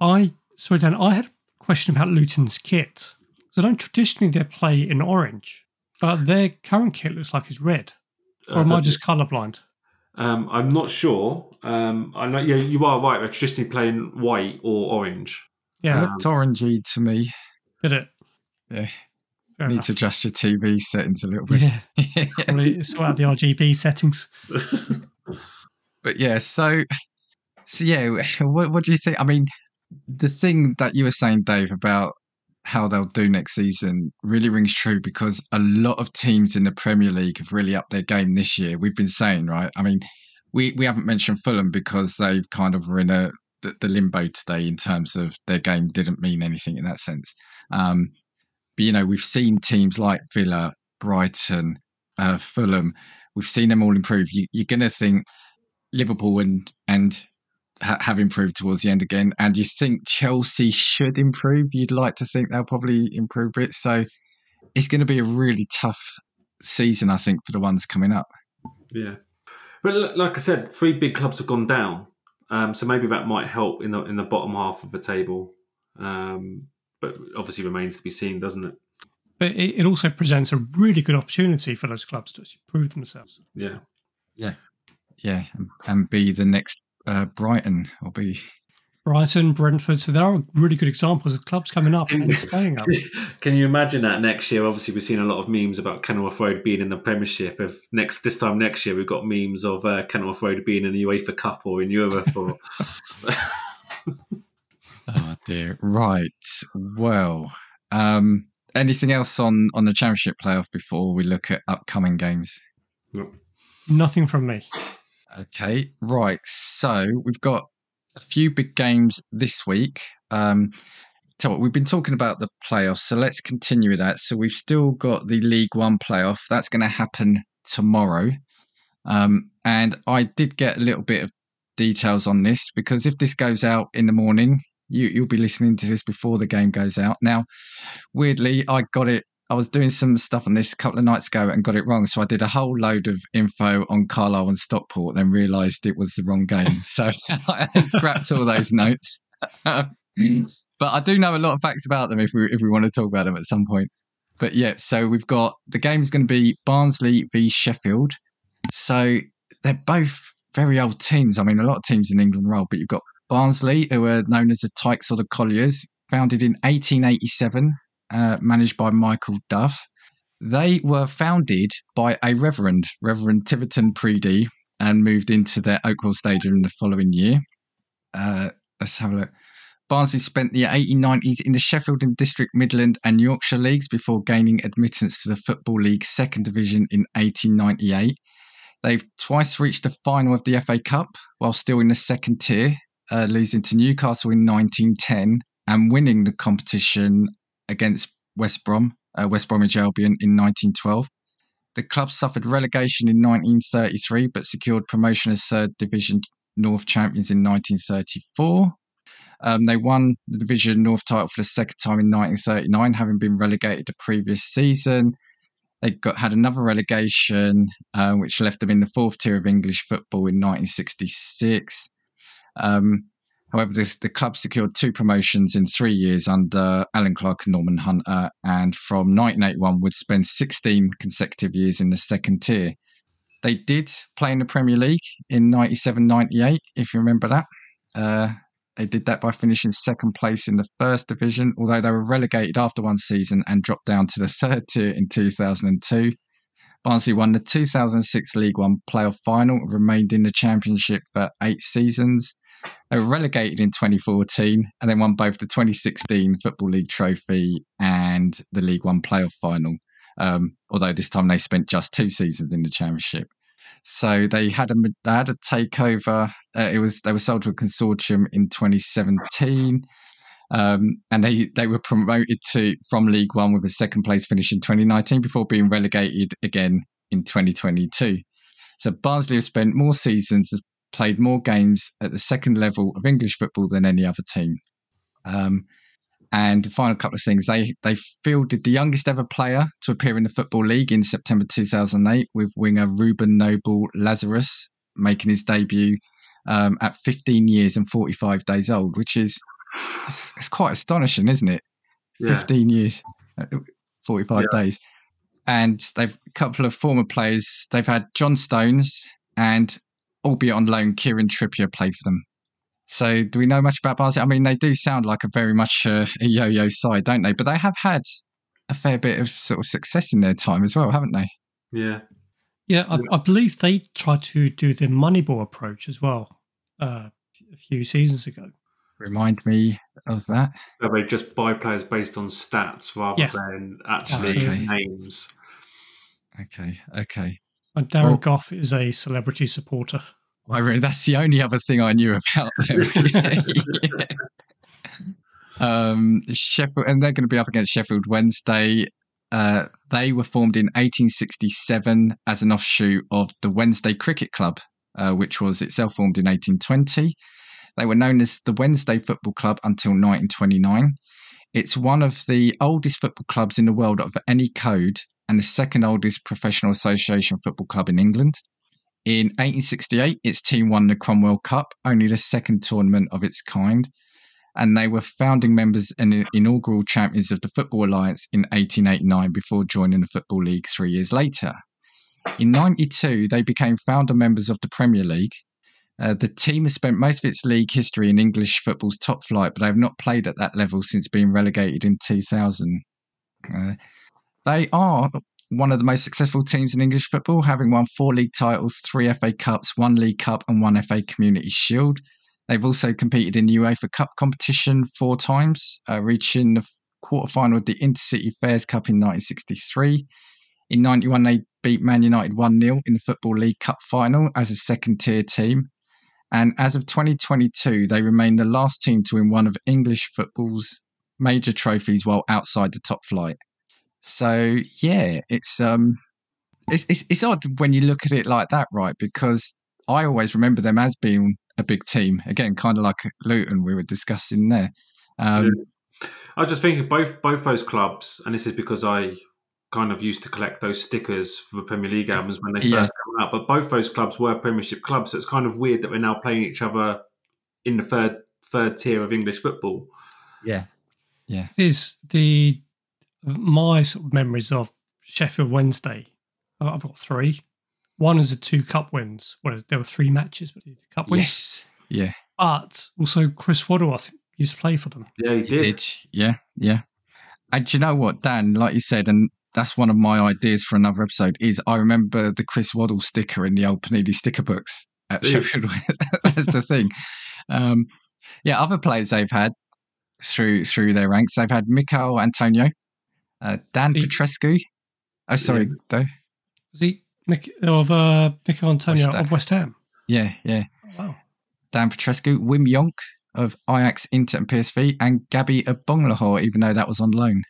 I sorry, Dan. I had a question about Luton's kit. So, don't traditionally they play in orange, but their current kit looks like it's red. Or am I Uh, just colourblind? Um, I'm not sure. Um, I know. Yeah, you are right. They're traditionally playing white or orange. Yeah, Um, Looked orangey to me. did it? Yeah. Fair Need enough. to adjust your TV settings a little bit. Yeah, probably sort out the RGB settings. but yeah, so so yeah, what, what do you think? I mean, the thing that you were saying, Dave, about how they'll do next season really rings true because a lot of teams in the Premier League have really upped their game this year. We've been saying, right? I mean, we we haven't mentioned Fulham because they've kind of were in a the, the limbo today in terms of their game didn't mean anything in that sense. Um, but you know, we've seen teams like Villa, Brighton, uh, Fulham we've seen them all improve. You, are going to think Liverpool and and ha- have improved towards the end again, and you think Chelsea should improve. You'd like to think they'll probably improve it. So it's going to be a really tough season, I think, for the ones coming up. Yeah, but like I said, three big clubs have gone down, um, so maybe that might help in the in the bottom half of the table. Um, but obviously remains to be seen, doesn't it? But it, it also presents a really good opportunity for those clubs to prove themselves. Yeah, yeah, yeah, and be the next uh, Brighton or be Brighton, Brentford. So there are really good examples of clubs coming up and staying up. Can you imagine that next year? Obviously, we've seen a lot of memes about Kenilworth Road being in the Premiership. If next this time next year, we've got memes of uh, Kenilworth Road being in the UEFA Cup or in Europe. Or oh dear. Right. Well, um, anything else on on the Championship playoff before we look at upcoming games? No. Nothing from me. Okay. Right. So we've got a few big games this week. Um, tell what, we've been talking about the playoffs, so let's continue with that. So we've still got the League One playoff. That's going to happen tomorrow. Um, and I did get a little bit of details on this because if this goes out in the morning, you, you'll be listening to this before the game goes out. Now, weirdly, I got it I was doing some stuff on this a couple of nights ago and got it wrong. So I did a whole load of info on Carlisle and Stockport, then realised it was the wrong game. So I scrapped all those notes. but I do know a lot of facts about them if we if we want to talk about them at some point. But yeah, so we've got the game's going to be Barnsley v Sheffield. So they're both very old teams. I mean, a lot of teams in England roll, but you've got Barnsley, who are known as the Tykes or the Colliers, founded in 1887 uh, managed by Michael Duff. They were founded by a Reverend, Reverend Tiverton Preedy, and moved into their Oakwell Stadium in the following year. Uh, let's have a look. Barnsley spent the 1890s in the Sheffield and District Midland and Yorkshire leagues before gaining admittance to the Football League Second Division in 1898. They've twice reached the final of the FA Cup while still in the second tier, uh, losing to Newcastle in 1910 and winning the competition against West Brom, uh, West Bromwich Albion in 1912. The club suffered relegation in 1933 but secured promotion as third division North champions in 1934. Um, they won the Division North title for the second time in 1939, having been relegated the previous season. They got had another relegation, uh, which left them in the fourth tier of English football in 1966. Um, However, this, the club secured two promotions in three years under Allan Clarke and Norman Hunter, and from 1981 would spend 16 consecutive years in the second tier. They did play in the Premier League in 97 98, if you remember that. Uh, they did that by finishing second place in the first division, although they were relegated after one season and dropped down to the third tier in 2002. Barnsley won the 2006 League One playoff final, remained in the Championship for eight seasons. They were relegated in 2014 and then won both the 2016 Football League trophy and the League One playoff final. Um, although this time they spent just two seasons in the Championship. So they had a they had a takeover. Uh, it was they were sold to a consortium in 2017, um, and they they were promoted to from League One with a second place finish in 2019 before being relegated again in 2022. So Barnsley have spent more seasons as played more games at the second level of English football than any other team. Um, and the final couple of things, they they fielded the youngest ever player to appear in the Football League in September 2008 with winger Reuben Noble Lazarus making his debut um, at 15 years and 45 days old, which is it's, it's quite astonishing, isn't it? Yeah. 15 years, uh, 45 yeah. days. And they've a couple of former players. They've had John Stones and albeit on loan, Kieran Trippier play for them. So, do we know much about Barnsley? I mean, they do sound like a very much uh, a yo-yo side, don't they? But they have had a fair bit of sort of success in their time as well, haven't they? Yeah, yeah. I, I believe they tried to do the Moneyball approach as well uh, a few seasons ago. Remind me of that. they just buy players based on stats rather yeah. than actually okay. names. Okay, okay. And Darren well, Gough is a celebrity supporter. I really, that's the only other thing I knew about them. yeah. um, Sheffield, and they're going to be up against Sheffield Wednesday. Uh, they were formed in 1867 as an offshoot of the Wednesday Cricket Club, uh, which was itself formed in 1820. They were known as the Wednesday Football Club until 1929. It's one of the oldest football clubs in the world of any code and the second oldest professional association football club in England. In 1868, its team won the Cromwell Cup, only the second tournament of its kind, and they were founding members and inaugural champions of the Football Alliance in 1889 before joining the Football League three years later. In 92, they became founder members of the Premier League. Uh, the team has spent most of its league history in English football's top flight, but they have not played at that level since being relegated in 2000. Uh, they are one of the most successful teams in English football, having won four league titles, three FA Cups, one League Cup, and one FA Community Shield. They've also competed in the UEFA Cup competition four times, uh, reaching the quarterfinal of the Intercity Fairs Cup in 1963. In 91, they beat Man United 1 0 in the Football League Cup final as a second tier team. And as of 2022, they remain the last team to win one of English football's major trophies while outside the top flight. So yeah, it's um, it's, it's it's odd when you look at it like that, right? Because I always remember them as being a big team. Again, kind of like Luton we were discussing there. Um, yeah. I was just thinking both both those clubs, and this is because I kind of used to collect those stickers for the Premier League albums when they first yeah. came out. But both those clubs were Premiership clubs, so it's kind of weird that we're now playing each other in the third third tier of English football. Yeah, yeah. Is the my sort of memories of Sheffield Wednesday. I've got three. One is the two cup wins. Well, there were three matches, but the cup wins. Yes. Yeah. But also Chris Waddle, I think, used to play for them. Yeah, he did. He did. Yeah, yeah. And you know what, Dan? Like you said, and that's one of my ideas for another episode. Is I remember the Chris Waddle sticker in the old Panini sticker books at yeah. Sheffield. that's the thing. Um, yeah, other players they've had through through their ranks. They've had Michail Antonio, uh, Dan he, Petrescu. Oh, sorry, yeah. though. Was he Mick, of uh, Michail Antonio West of West Ham? Yeah, yeah. Oh, wow. Dan Petrescu, Wim Jonk of Ajax, Inter, and PSV, and Gabby Agbonlahor, even though that was on loan.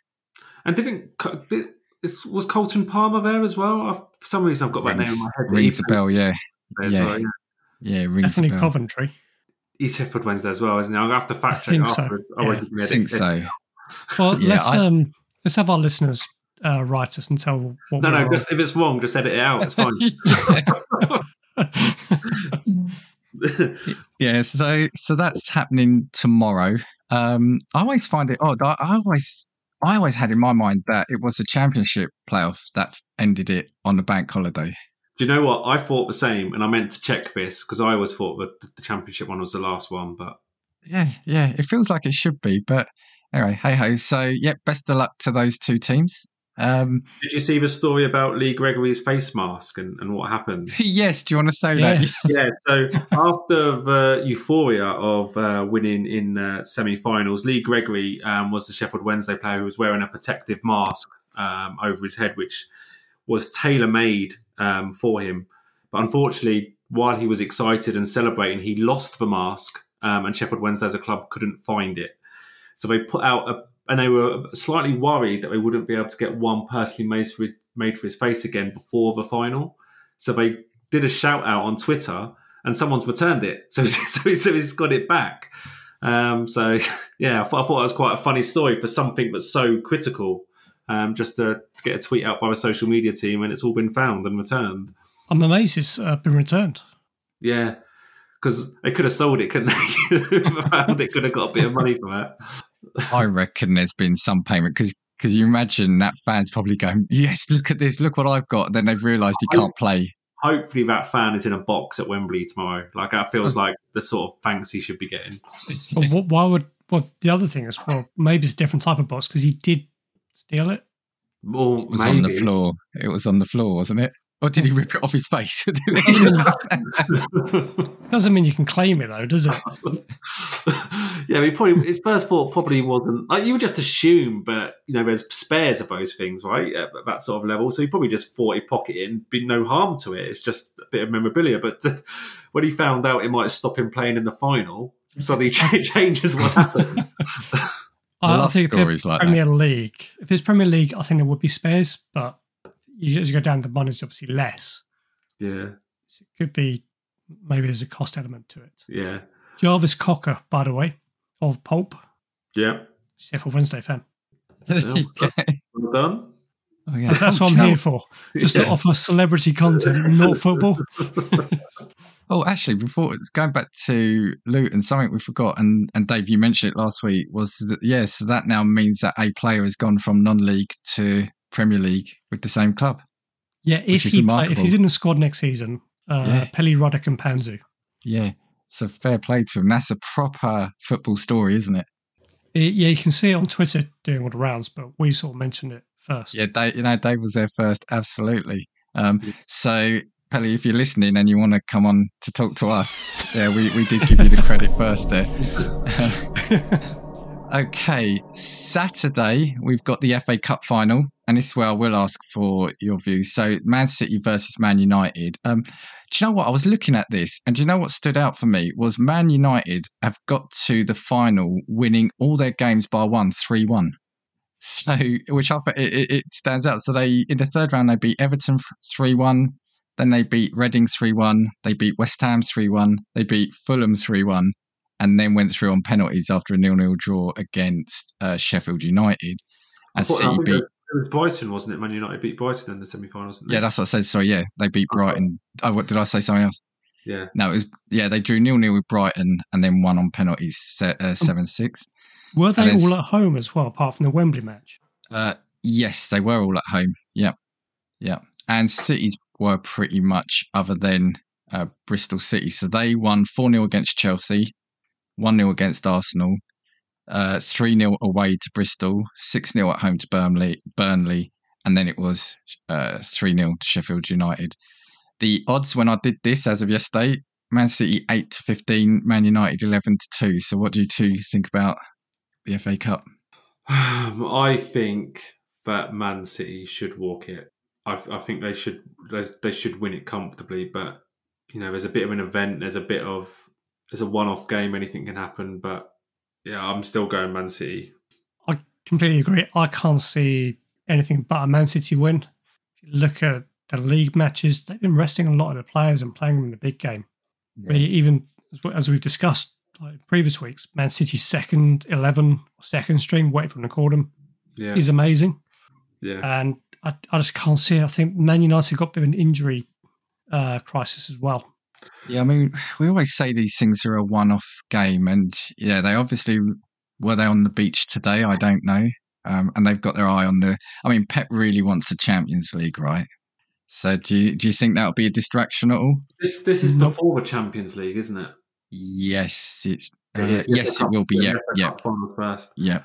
And didn't was Carlton Palmer there as well? I've, for some reason, I've got rings, that name in my head. Rings a bell, yeah. Yeah. Well, yeah. yeah, rings Definitely Coventry. He's Sheffield Wednesday as well, isn't he? I'll have to fact check afterwards. So. Yeah. I think so. Well, yeah, let's I, um, Let's have our listeners uh, write us and tell what. No, no. Just, if it's wrong, just edit it out. It's fine. yeah. So, so that's happening tomorrow. Um, I always find it odd. I, I always, I always had in my mind that it was a championship playoff that ended it on the bank holiday. Do you know what? I thought the same, and I meant to check this because I always thought that the championship one was the last one. But yeah, yeah, it feels like it should be, but anyway, hey ho. So, yeah, best of luck to those two teams. Um, Did you see the story about Lee Gregory's face mask and, and what happened? yes. Do you want to say that? yeah. So after the euphoria of uh, winning in uh, semi-finals, Lee Gregory um, was the Sheffield Wednesday player who was wearing a protective mask um, over his head, which was tailor-made um, for him. But unfortunately, while he was excited and celebrating, he lost the mask, um, and Sheffield Wednesday as a club couldn't find it. So they put out a, and they were slightly worried that they wouldn't be able to get one personally made for, made for his face again before the final. So they did a shout out on Twitter, and someone's returned it. So, so, so he's got it back. Um, so yeah, I thought, I thought it was quite a funny story for something that's so critical. Um, just to get a tweet out by the social media team, and it's all been found and returned. I'm amazed it's uh, been returned. Yeah, because they could have sold it, couldn't they? they could have got a bit of money for that. I reckon there's been some payment because because you imagine that fan's probably going, "Yes, look at this, look what I've got." Then they've realised he can't play. Hopefully, that fan is in a box at Wembley tomorrow. Like that feels like the sort of thanks he should be getting. Well, why would? Well, the other thing is, well, maybe it's a different type of box because he did steal it. Well, it was maybe. on the floor. It was on the floor, wasn't it? Or did he rip it off his face? Doesn't mean you can claim it though, does it? yeah, I mean, probably his first thought probably wasn't like you would just assume, but you know, there's spares of those things, right? At that sort of level, so he probably just thought he'd pocket it and be no harm to it. It's just a bit of memorabilia. But when he found out it might stop him playing in the final, suddenly changes what's happened. I, I love think if they're stories like that. Premier League. If it's Premier League, I think there would be spares, but you, as you go down, the money's obviously less. Yeah, So it could be maybe there's a cost element to it. yeah, Jarvis Cocker, by the way, of Pulp, yeah. Sheffield Wednesday fan. There you go. Well done. Oh, yeah. That's what I'm you here for. Just to Yeah. offer celebrity content, not football. Oh, actually, before going back to Luton, something we forgot, and, and Dave, you mentioned it last week, was that, yeah, so that now means that a player has gone from non league to Premier League with the same club. Yeah, if he play, if he's in the squad next season, uh, Yeah. Pelly Ruddock Mpanzu. Yeah. So fair play to him. That's a proper football story, isn't it? It- yeah, you can see it on Twitter doing all the rounds, but we sort of mentioned it first. Yeah, Dave, you know, Dave was there first. Absolutely. Um, Yeah. so, Pelly, if you're listening and you want to come on to talk to us, yeah, we, we did give you the credit first there. okay, Saturday, we've got the FA Cup final, and this is where I will ask for your views. So, Man City versus Man United. Um, do you know what? I was looking at this, and do you know what stood out for me was Man United have got to the final winning all their games by one, three one. So, which I thought it, it, stands out. So they in the third round they beat Everton three one, then they beat Reading three one, they beat West Ham three one, they beat Fulham three one, and then went through on penalties after a nil nil draw against uh, Sheffield United. I And City beat. it was Brighton, wasn't it? Man United beat Brighton in the semi-finals. Yeah, that's what I said. So yeah, they beat Brighton. Oh, what did I say? Something else? yeah. No, it was yeah. They drew nil nil with Brighton and then won on penalties uh, seven six. Were they then all at home as well, apart from the Wembley match? Uh, yes, they were all at home. Yeah, yeah. And cities were pretty much other than uh, Bristol City. So they won 4 0 against Chelsea, 1 0 against Arsenal, uh, 3 0 away to Bristol, 6 0 at home to Burnley, Burnley, and then it was uh, 3 0 to Sheffield United. The odds when I did this as of yesterday Man City 8 to 15, Man United 11 to 2. So what do you two think about the FA Cup? I think that Man City should walk it. I, I think they should they, they should win it comfortably. But you know, there's a bit of an event. There's a bit of there's a one-off game. Anything can happen. But yeah, I'm still going Man City. I completely agree. I can't see anything but a Man City win. If you look at the league matches, they've been resting a lot of the players and playing them in the big game. I mean, even as we've discussed like previous weeks, Man City's second 11, second string, wait for them to call them, Yeah, is amazing. yeah, And I, I just can't see it. I think Man United got a bit of an injury uh, crisis as well. Yeah, I mean, we always say these things are a one-off game, and yeah, they obviously were they on the beach today. I don't know, um, and they've got their eye on the. I mean, Pep really wants the Champions League, right? So, do you do you think that'll be a distraction at all? this this is Nope. before the Champions League, isn't it? Yes, it, uh, It is the yes, it will be. Cup- Yeah, the yeah, Cup final first. yeah.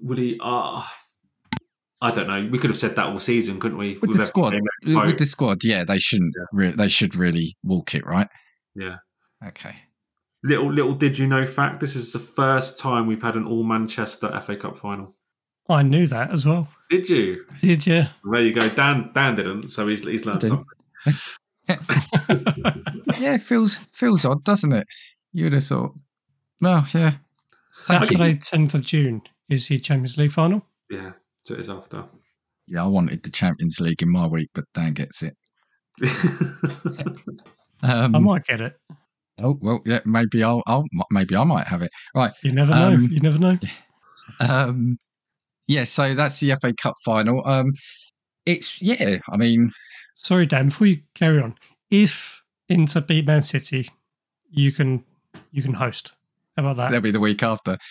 Would he? Uh, I don't know. We could have said that all season, couldn't we? With the squad, with with the squad, yeah, they shouldn't. Yeah. Re- they should really walk it, right? Yeah. Okay. Little little did you know fact, this is the first time we've had an all Manchester FA Cup final. I knew that as well. Did you? Did you? There you go. Dan Dan didn't, so he's he's learned something. Yeah, it feels feels odd, doesn't it? You'd have thought. Well, yeah. Saturday, 10th of June is the Champions League final. Yeah, so it is after. Yeah, I wanted the Champions League in my week, but Dan gets it. Um, I might get it. Oh well, yeah, maybe I'll, I'll, maybe I might have it. Right. You never know. Um, you never know. Um, yeah. So that's the FA Cup final. Um, it's yeah. I mean, Sorry, Dan. Before you carry on, if Inter beat Man City, you can you can host. How about that? that'll be the week after.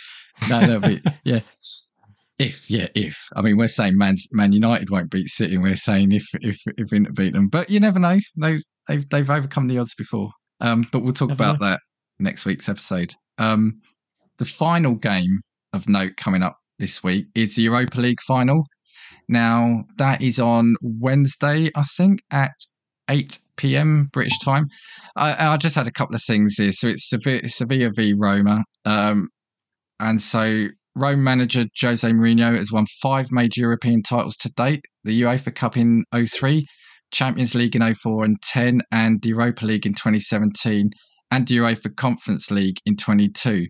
No, that'll be yeah. If yeah, if I mean we're saying Man Man United won't beat City, we're saying if if if Inter beat them, but you never know. They they've they've overcome the odds before. Um, but we'll talk Never about that next week's episode. Um, the final game of note coming up this week is the Europa League final. Now that is on Wednesday, I think, at 8 p.m. British time. I, I just had a couple of things here. So it's Sevilla, Sevilla v Roma, um, and so Rome manager Jose Mourinho has won five major European titles to date: the UEFA Cup in 03, Champions League in 04 and 10, and the Europa League in 2017, and the UEFA Conference League in 22.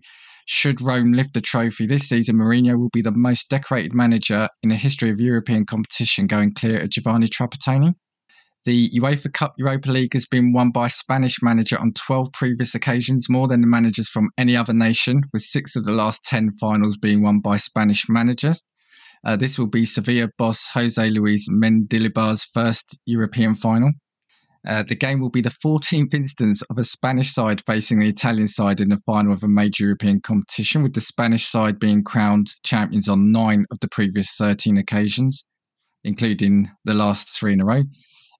Should Rome lift the trophy this season, Mourinho will be the most decorated manager in the history of European competition, going clear of Giovanni Trapattoni. The UEFA Cup Europa League has been won by a Spanish manager on 12 previous occasions, more than the managers from any other nation, with six of the last 10 finals being won by Spanish managers. Uh, this will be Sevilla boss Jose Luis Mendilibar's first European final. Uh, the game will be the 14th instance of a Spanish side facing the Italian side in the final of a major European competition, with the Spanish side being crowned champions on nine of the previous 13 occasions, including the last three in a row.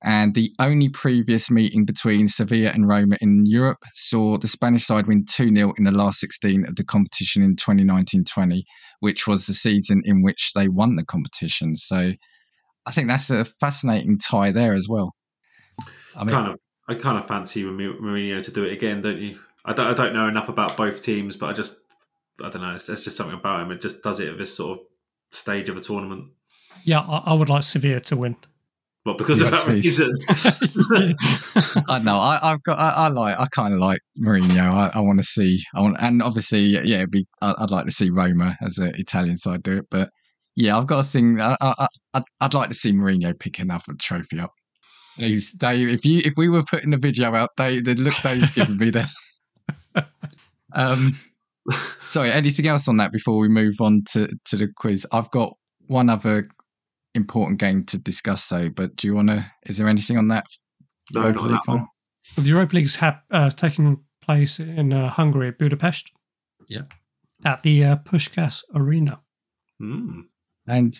And the only previous meeting between Sevilla and Roma in Europe saw the Spanish side win 2 0 in the last 16 of the competition in 2019 20, which was the season in which they won the competition. So I think that's a fascinating tie there as well. I mean, kind of, I kind of fancy Mourinho to do it again, don't you? I don't, I don't know enough about both teams, but I just, I don't know. It's, it's just something about him. It just does it at this sort of stage of a tournament. Yeah, I, I would like Sevilla to win. Well, because of that reason. I know. I, have got. I, I like. I kind of like Mourinho. I, I want to see. I want, and obviously, yeah, be. I'd like to see Roma as an Italian side do it. But yeah, I've got a thing. I, I, I'd, I'd like to see Mourinho pick another trophy up. Dave, if you if we were putting the video out, Dave, the look Dave's giving me there. Um, sorry. Anything else on that before we move on to to the quiz? I've got one other important game to discuss, though. But do you want to? Is there anything on that? No, Europa not League that one. Well, the Europa League's ha- uh, taking place in uh, Hungary, Budapest. Yeah. At the uh, Puskás Arena. Mm. And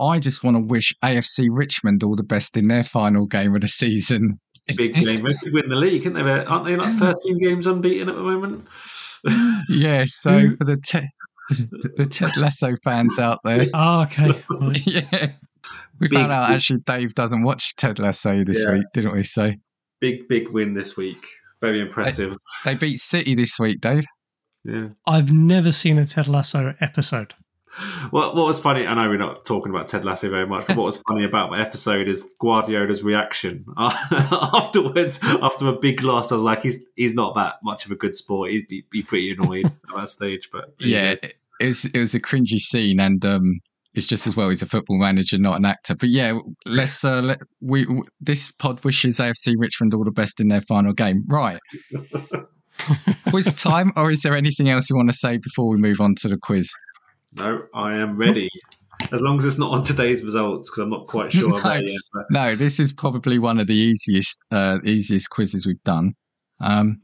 I just want to wish AFC Richmond all the best in their final game of the season. Big game. They win the league, aren't they? Aren't they like 13 games unbeaten at the moment? yeah, so for the te- the Ted Lasso fans out there. Oh, okay. Right. yeah. We big, found out big, actually Dave doesn't watch Ted Lasso this yeah. week, didn't we? So big, big win this week. Very impressive. They, they beat City this week, Dave. Yeah. I've never seen a Ted Lasso episode. What, what was funny, I know we're not talking about Ted Lasso very much, but what was funny about my episode is Guardiola's reaction afterwards. After a big loss, I was like, he's he's not that much of a good sport. He'd be, be pretty annoyed at that stage. But yeah, it, it was it was a cringy scene, and um, it's just as well he's a football manager, not an actor. But yeah, let's uh, let, we this pod wishes AFC Richmond all the best in their final game. Right. quiz time, or is there anything else you want to say before we move on to the quiz? No, I am ready. As long as it's not on today's results, because I'm not quite sure. no, yet, no, this is probably one of the easiest uh, easiest quizzes we've done. Um,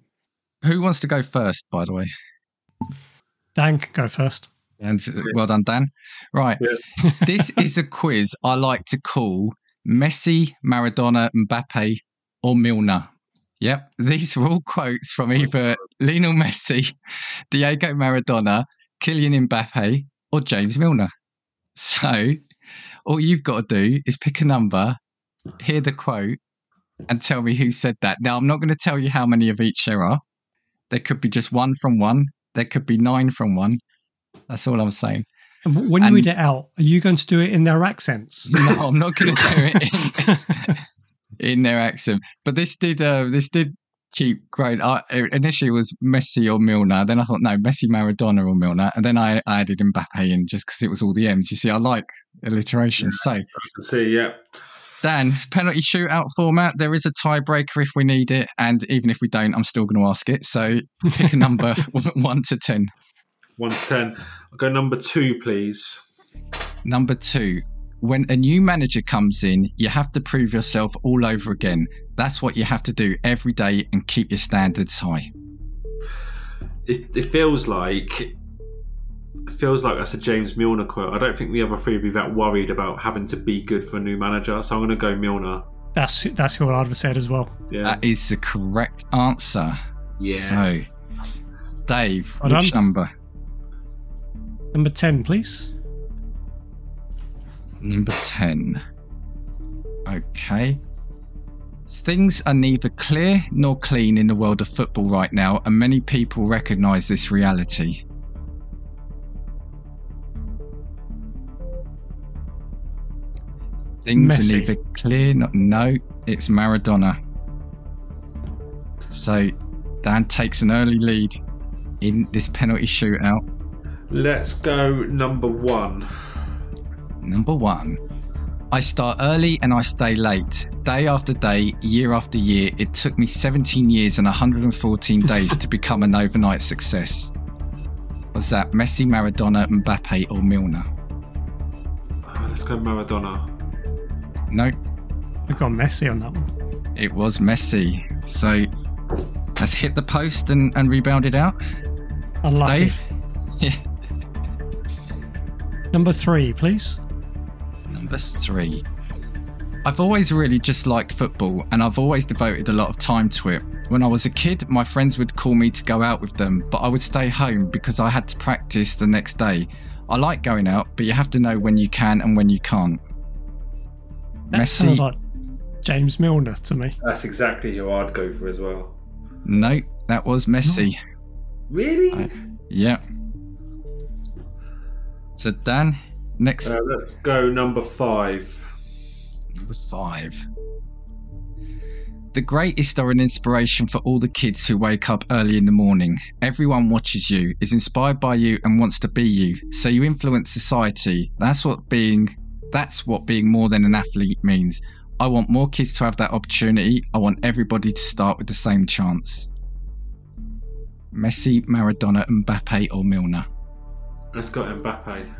who wants to go first? By the way, Dan can go first. And well done, Dan. Right, yeah. this is a quiz I like to call Messi, Maradona, Mbappe, or Milner. Yep, these are all quotes from either Lionel Messi, Diego Maradona, Kylian Mbappe, or James Milner. So all you've got to do is pick a number, hear the quote, and tell me who said that. Now, I'm not going to tell you how many of each there are. There could be just one from one. There could be nine from one. That's all I'm saying. And when you read it out, are you going to do it in their accents? No, I'm not going to do it in, in their accent. But this did uh, this did keep growing. I, initially it was Messi or Milner. Then I thought, no, Messi, Maradona or Milner. And then I, I added Mbappe in just because it was all the M's. You see, I like alliteration. So, I can see, yeah. Dan, penalty shootout format. There is a tiebreaker if we need it. And even if we don't, I'm still going to ask it. So pick a number 1 to 10. 1 to 10. I'll go number 2, please. Number 2 when a new manager comes in, you have to prove yourself all over again. That's what you have to do every day and keep your standards high. It, it feels like it feels like that's a James Milner quote. I don't think the other three would be that worried about having to be good for a new manager, so I'm going to go Milner. That's that's who I'd have said as well. Yeah. That is the correct answer. Yeah. So, Dave, well which number? Number ten, please. Number 10. Okay. Things are neither clear nor clean in the world of football right now, and many people recognise this reality. Things Messi. are neither clear, nor, no, it's Maradona. So Dan takes an early lead. in this penalty shootout? Let's go number one. Number one. I start early and I stay late. Day after day, year after year, it took me 17 years and 114 days to become an overnight success. Was that Messi, Maradona, Mbappe, or Milner? Uh, let's go Maradona. No, We've got Messi on that one. it was Messi. So let's hit the post and, and rebound it out. Unlucky. Dave? Yeah. Number three, please. Number three. I've always really just liked football and I've always devoted a lot of time to it. When I was a kid, my friends would call me to go out with them, but I would stay home because I had to practice the next day. I like going out, but you have to know when you can and when you can't. That Messi. sounds like James Milner to me. That's exactly who I'd go for as well. No, that was Messi. Really? I- Yeah. So Dan, next Uh, let's go number five. Number five. The greatest are an inspiration for all the kids who wake up early in the morning. Everyone watches you, is inspired by you, and wants to be you. So you influence society. That's what being that's what being more than an athlete means. I want more kids to have that opportunity. I want everybody to start with the same chance. Messi, Maradona, Mbappe, or Milner? Let's go Mbappe.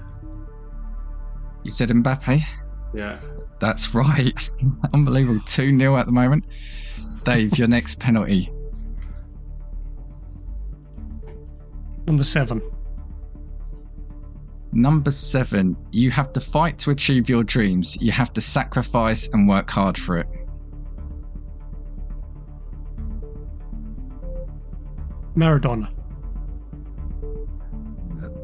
You said Mbappe? Yeah. That's right. Unbelievable. 2 0 at the moment. Dave, your next penalty. Number seven. Number seven, you have to fight to achieve your dreams. You have to sacrifice and work hard for it. Maradona.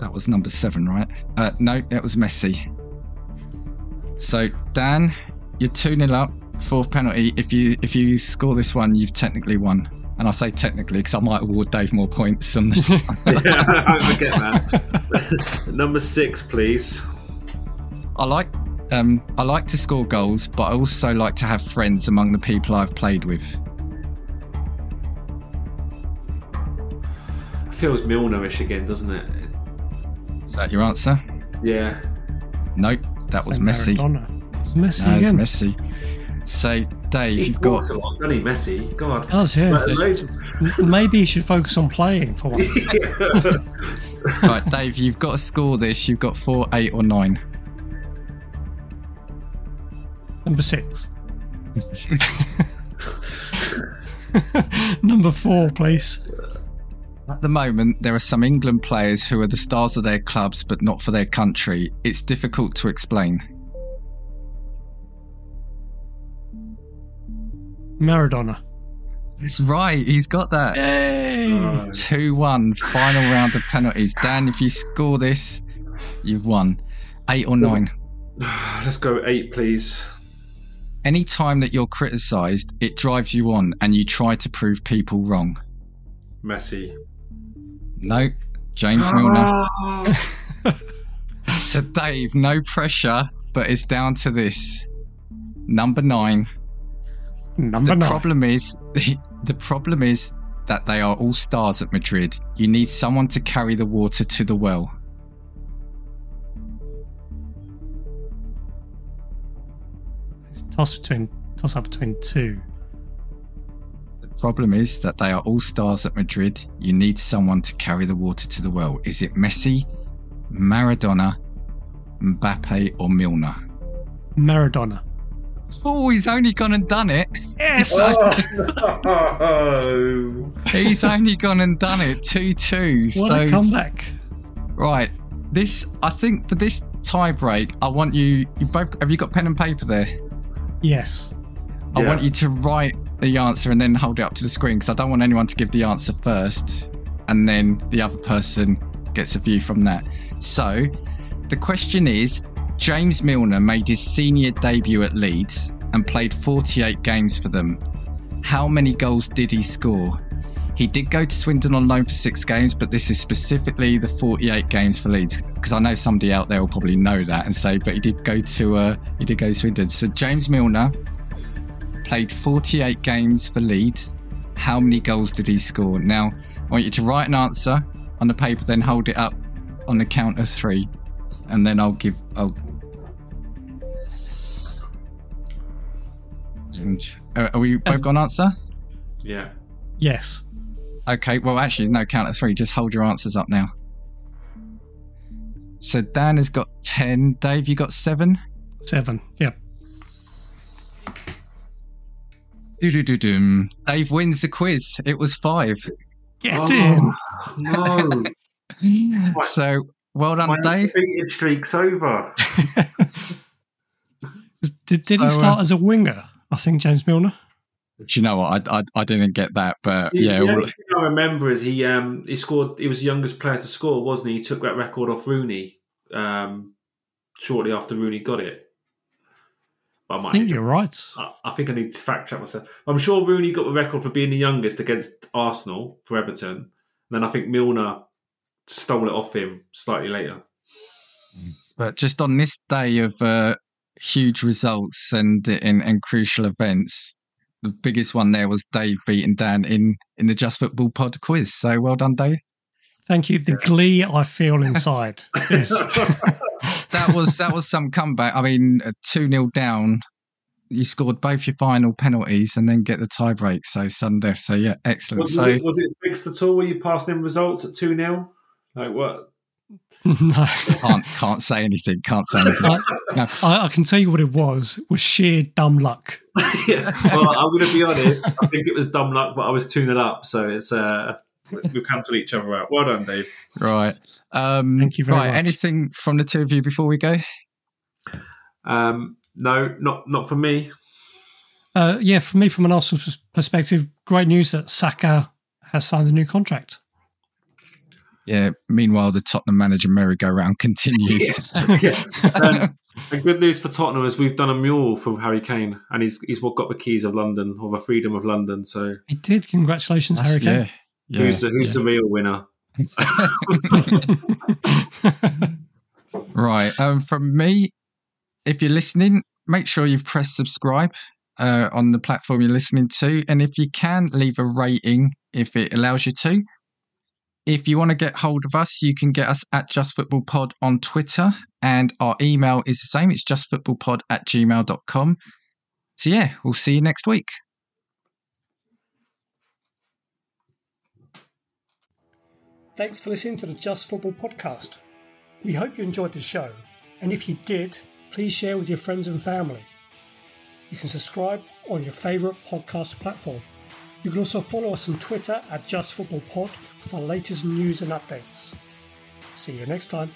That was number seven, right? Uh, no, that was Messi. So, Dan, you're 2 0 up. Fourth penalty. If you if you score this one, you've technically won. And I say technically because I might award Dave more points. On the, yeah, I forget that. number six, please. I like um, I like to score goals, but I also like to have friends among the people I've played with. Feels Milnerish again, doesn't it? Is that your answer? Yeah. Nope, that was So Messi. Maradona. It's Messi No, it's again. Messi. So, Dave, He you've got talks a lot, doesn't he, Messi? God. Does yeah. But loads- M- Maybe he should focus on playing for once. right, Dave. You've got to score this. You've got four, eight, or nine. Number six. Number four, please. At the moment, there are some England players who are the stars of their clubs, but not for their country. It's difficult to explain. Maradona. That's right. He's got that. Yay! Oh, Two-one. Final round of penalties. Dan, if you score this, you've won. Eight or nine. let's go eight, please. Any time that you're criticised, it drives you on, and you try to prove people wrong. Messi. No, James Milner. So, Dave, no pressure, but it's down to this. Number nine. Number the nine. problem is, the problem is that they are all stars at Madrid. You need someone to carry the water to the well. It's toss between toss up between two. The problem is that they are all stars at Madrid. You need someone to carry the water to the well. Is it Messi, Maradona, Mbappe, or Milner? Maradona. Oh, he's only gone and done it. Yes. Oh, no. He's only gone and done it. 2 2. What So, a comeback! right. This, I think for this tie break, I want you, you both, have you got pen and paper there? Yes. I Yeah. want you to write the answer and then hold it up to the screen because I don't want anyone to give the answer first and then the other person gets a view from that. So, the question is James Milner made his senior debut at Leeds and played 48 games for them. How many goals did he score? He did go to Swindon on loan for six games, but this is specifically the 48 games for Leeds because I know somebody out there will probably know that and say, but he did go to uh, he did go to Swindon. So James Milner played 48 games for Leeds. How many goals did he score? Now, I want you to write an answer on the paper, then hold it up on the count of three, and then I'll give. I'll. And uh, are we both got an answer? Yeah. Yes. Okay. Well, actually, no count of three. Just hold your answers up now. So Dan has got ten. Dave, you got seven. Seven. Yep. Dave wins the quiz. It was five. Get Oh, in. No. So well done, My Dave. undefeated streak's over. Did, did So, he start uh, as a winger? I think James Milner. Do you know what? I, I, I didn't get that, but The- yeah. the well- only thing I remember is he um he scored. He was the youngest player to score, wasn't he? He took that record off Rooney um shortly after Rooney got it. But I I think you're right. I I think I need to fact check myself. I'm sure Rooney got the record for being the youngest against Arsenal for Everton. And then I think Milner stole it off him slightly later. But just on this day of uh, huge results and, and and crucial events, the biggest one there was Dave beating Dan in in the Just Football Pod quiz. So well done, Dave. Thank you. The glee I feel inside is That was that was some comeback. I mean, two 0 down. You scored both your final penalties and then get the tie break. So sudden death. So yeah, excellent. Was, So it, was it fixed at all? Were you passing in results at 2 0? Like what? no. can't can't say anything. Can't say anything. I, No. I, I can tell you what it was. Was sheer dumb luck. yeah. Well, I'm going to be honest. I think it was dumb luck, but I was 2 0 up. So it's uh, we've cancelled each other out. Well done, Dave. Right. Um, Thank you very right. much. Anything from the two of you before we go? Um, no, not not for me. Uh, yeah, for me, from an Arsenal perspective, great news that Saka has signed a new contract. Yeah. Meanwhile, the Tottenham manager merry-go-round continues. yeah. Um, and good news for Tottenham is we've done a mule for Harry Kane, and he's he's what got the keys of London or the freedom of London. So He did. Congratulations, Harry Kane. yeah. Yeah. who's the, who's the real winner? right. Um, from me, if you're listening, make sure you've pressed subscribe uh, on the platform you're listening to, and if you can, leave a rating if it allows you to. If you want to get hold of us, you can get us at Just Football Pod on Twitter, and our email is the same. It's justfootballpod at gmail.com. So, yeah, we'll see you next week. Thanks for listening to the Just Football podcast. We hope you enjoyed the show, and if you did, please share with your friends and family. You can subscribe on your favourite podcast platform. You can also follow us on Twitter at Just Football Pod for the latest news and updates. See you next time.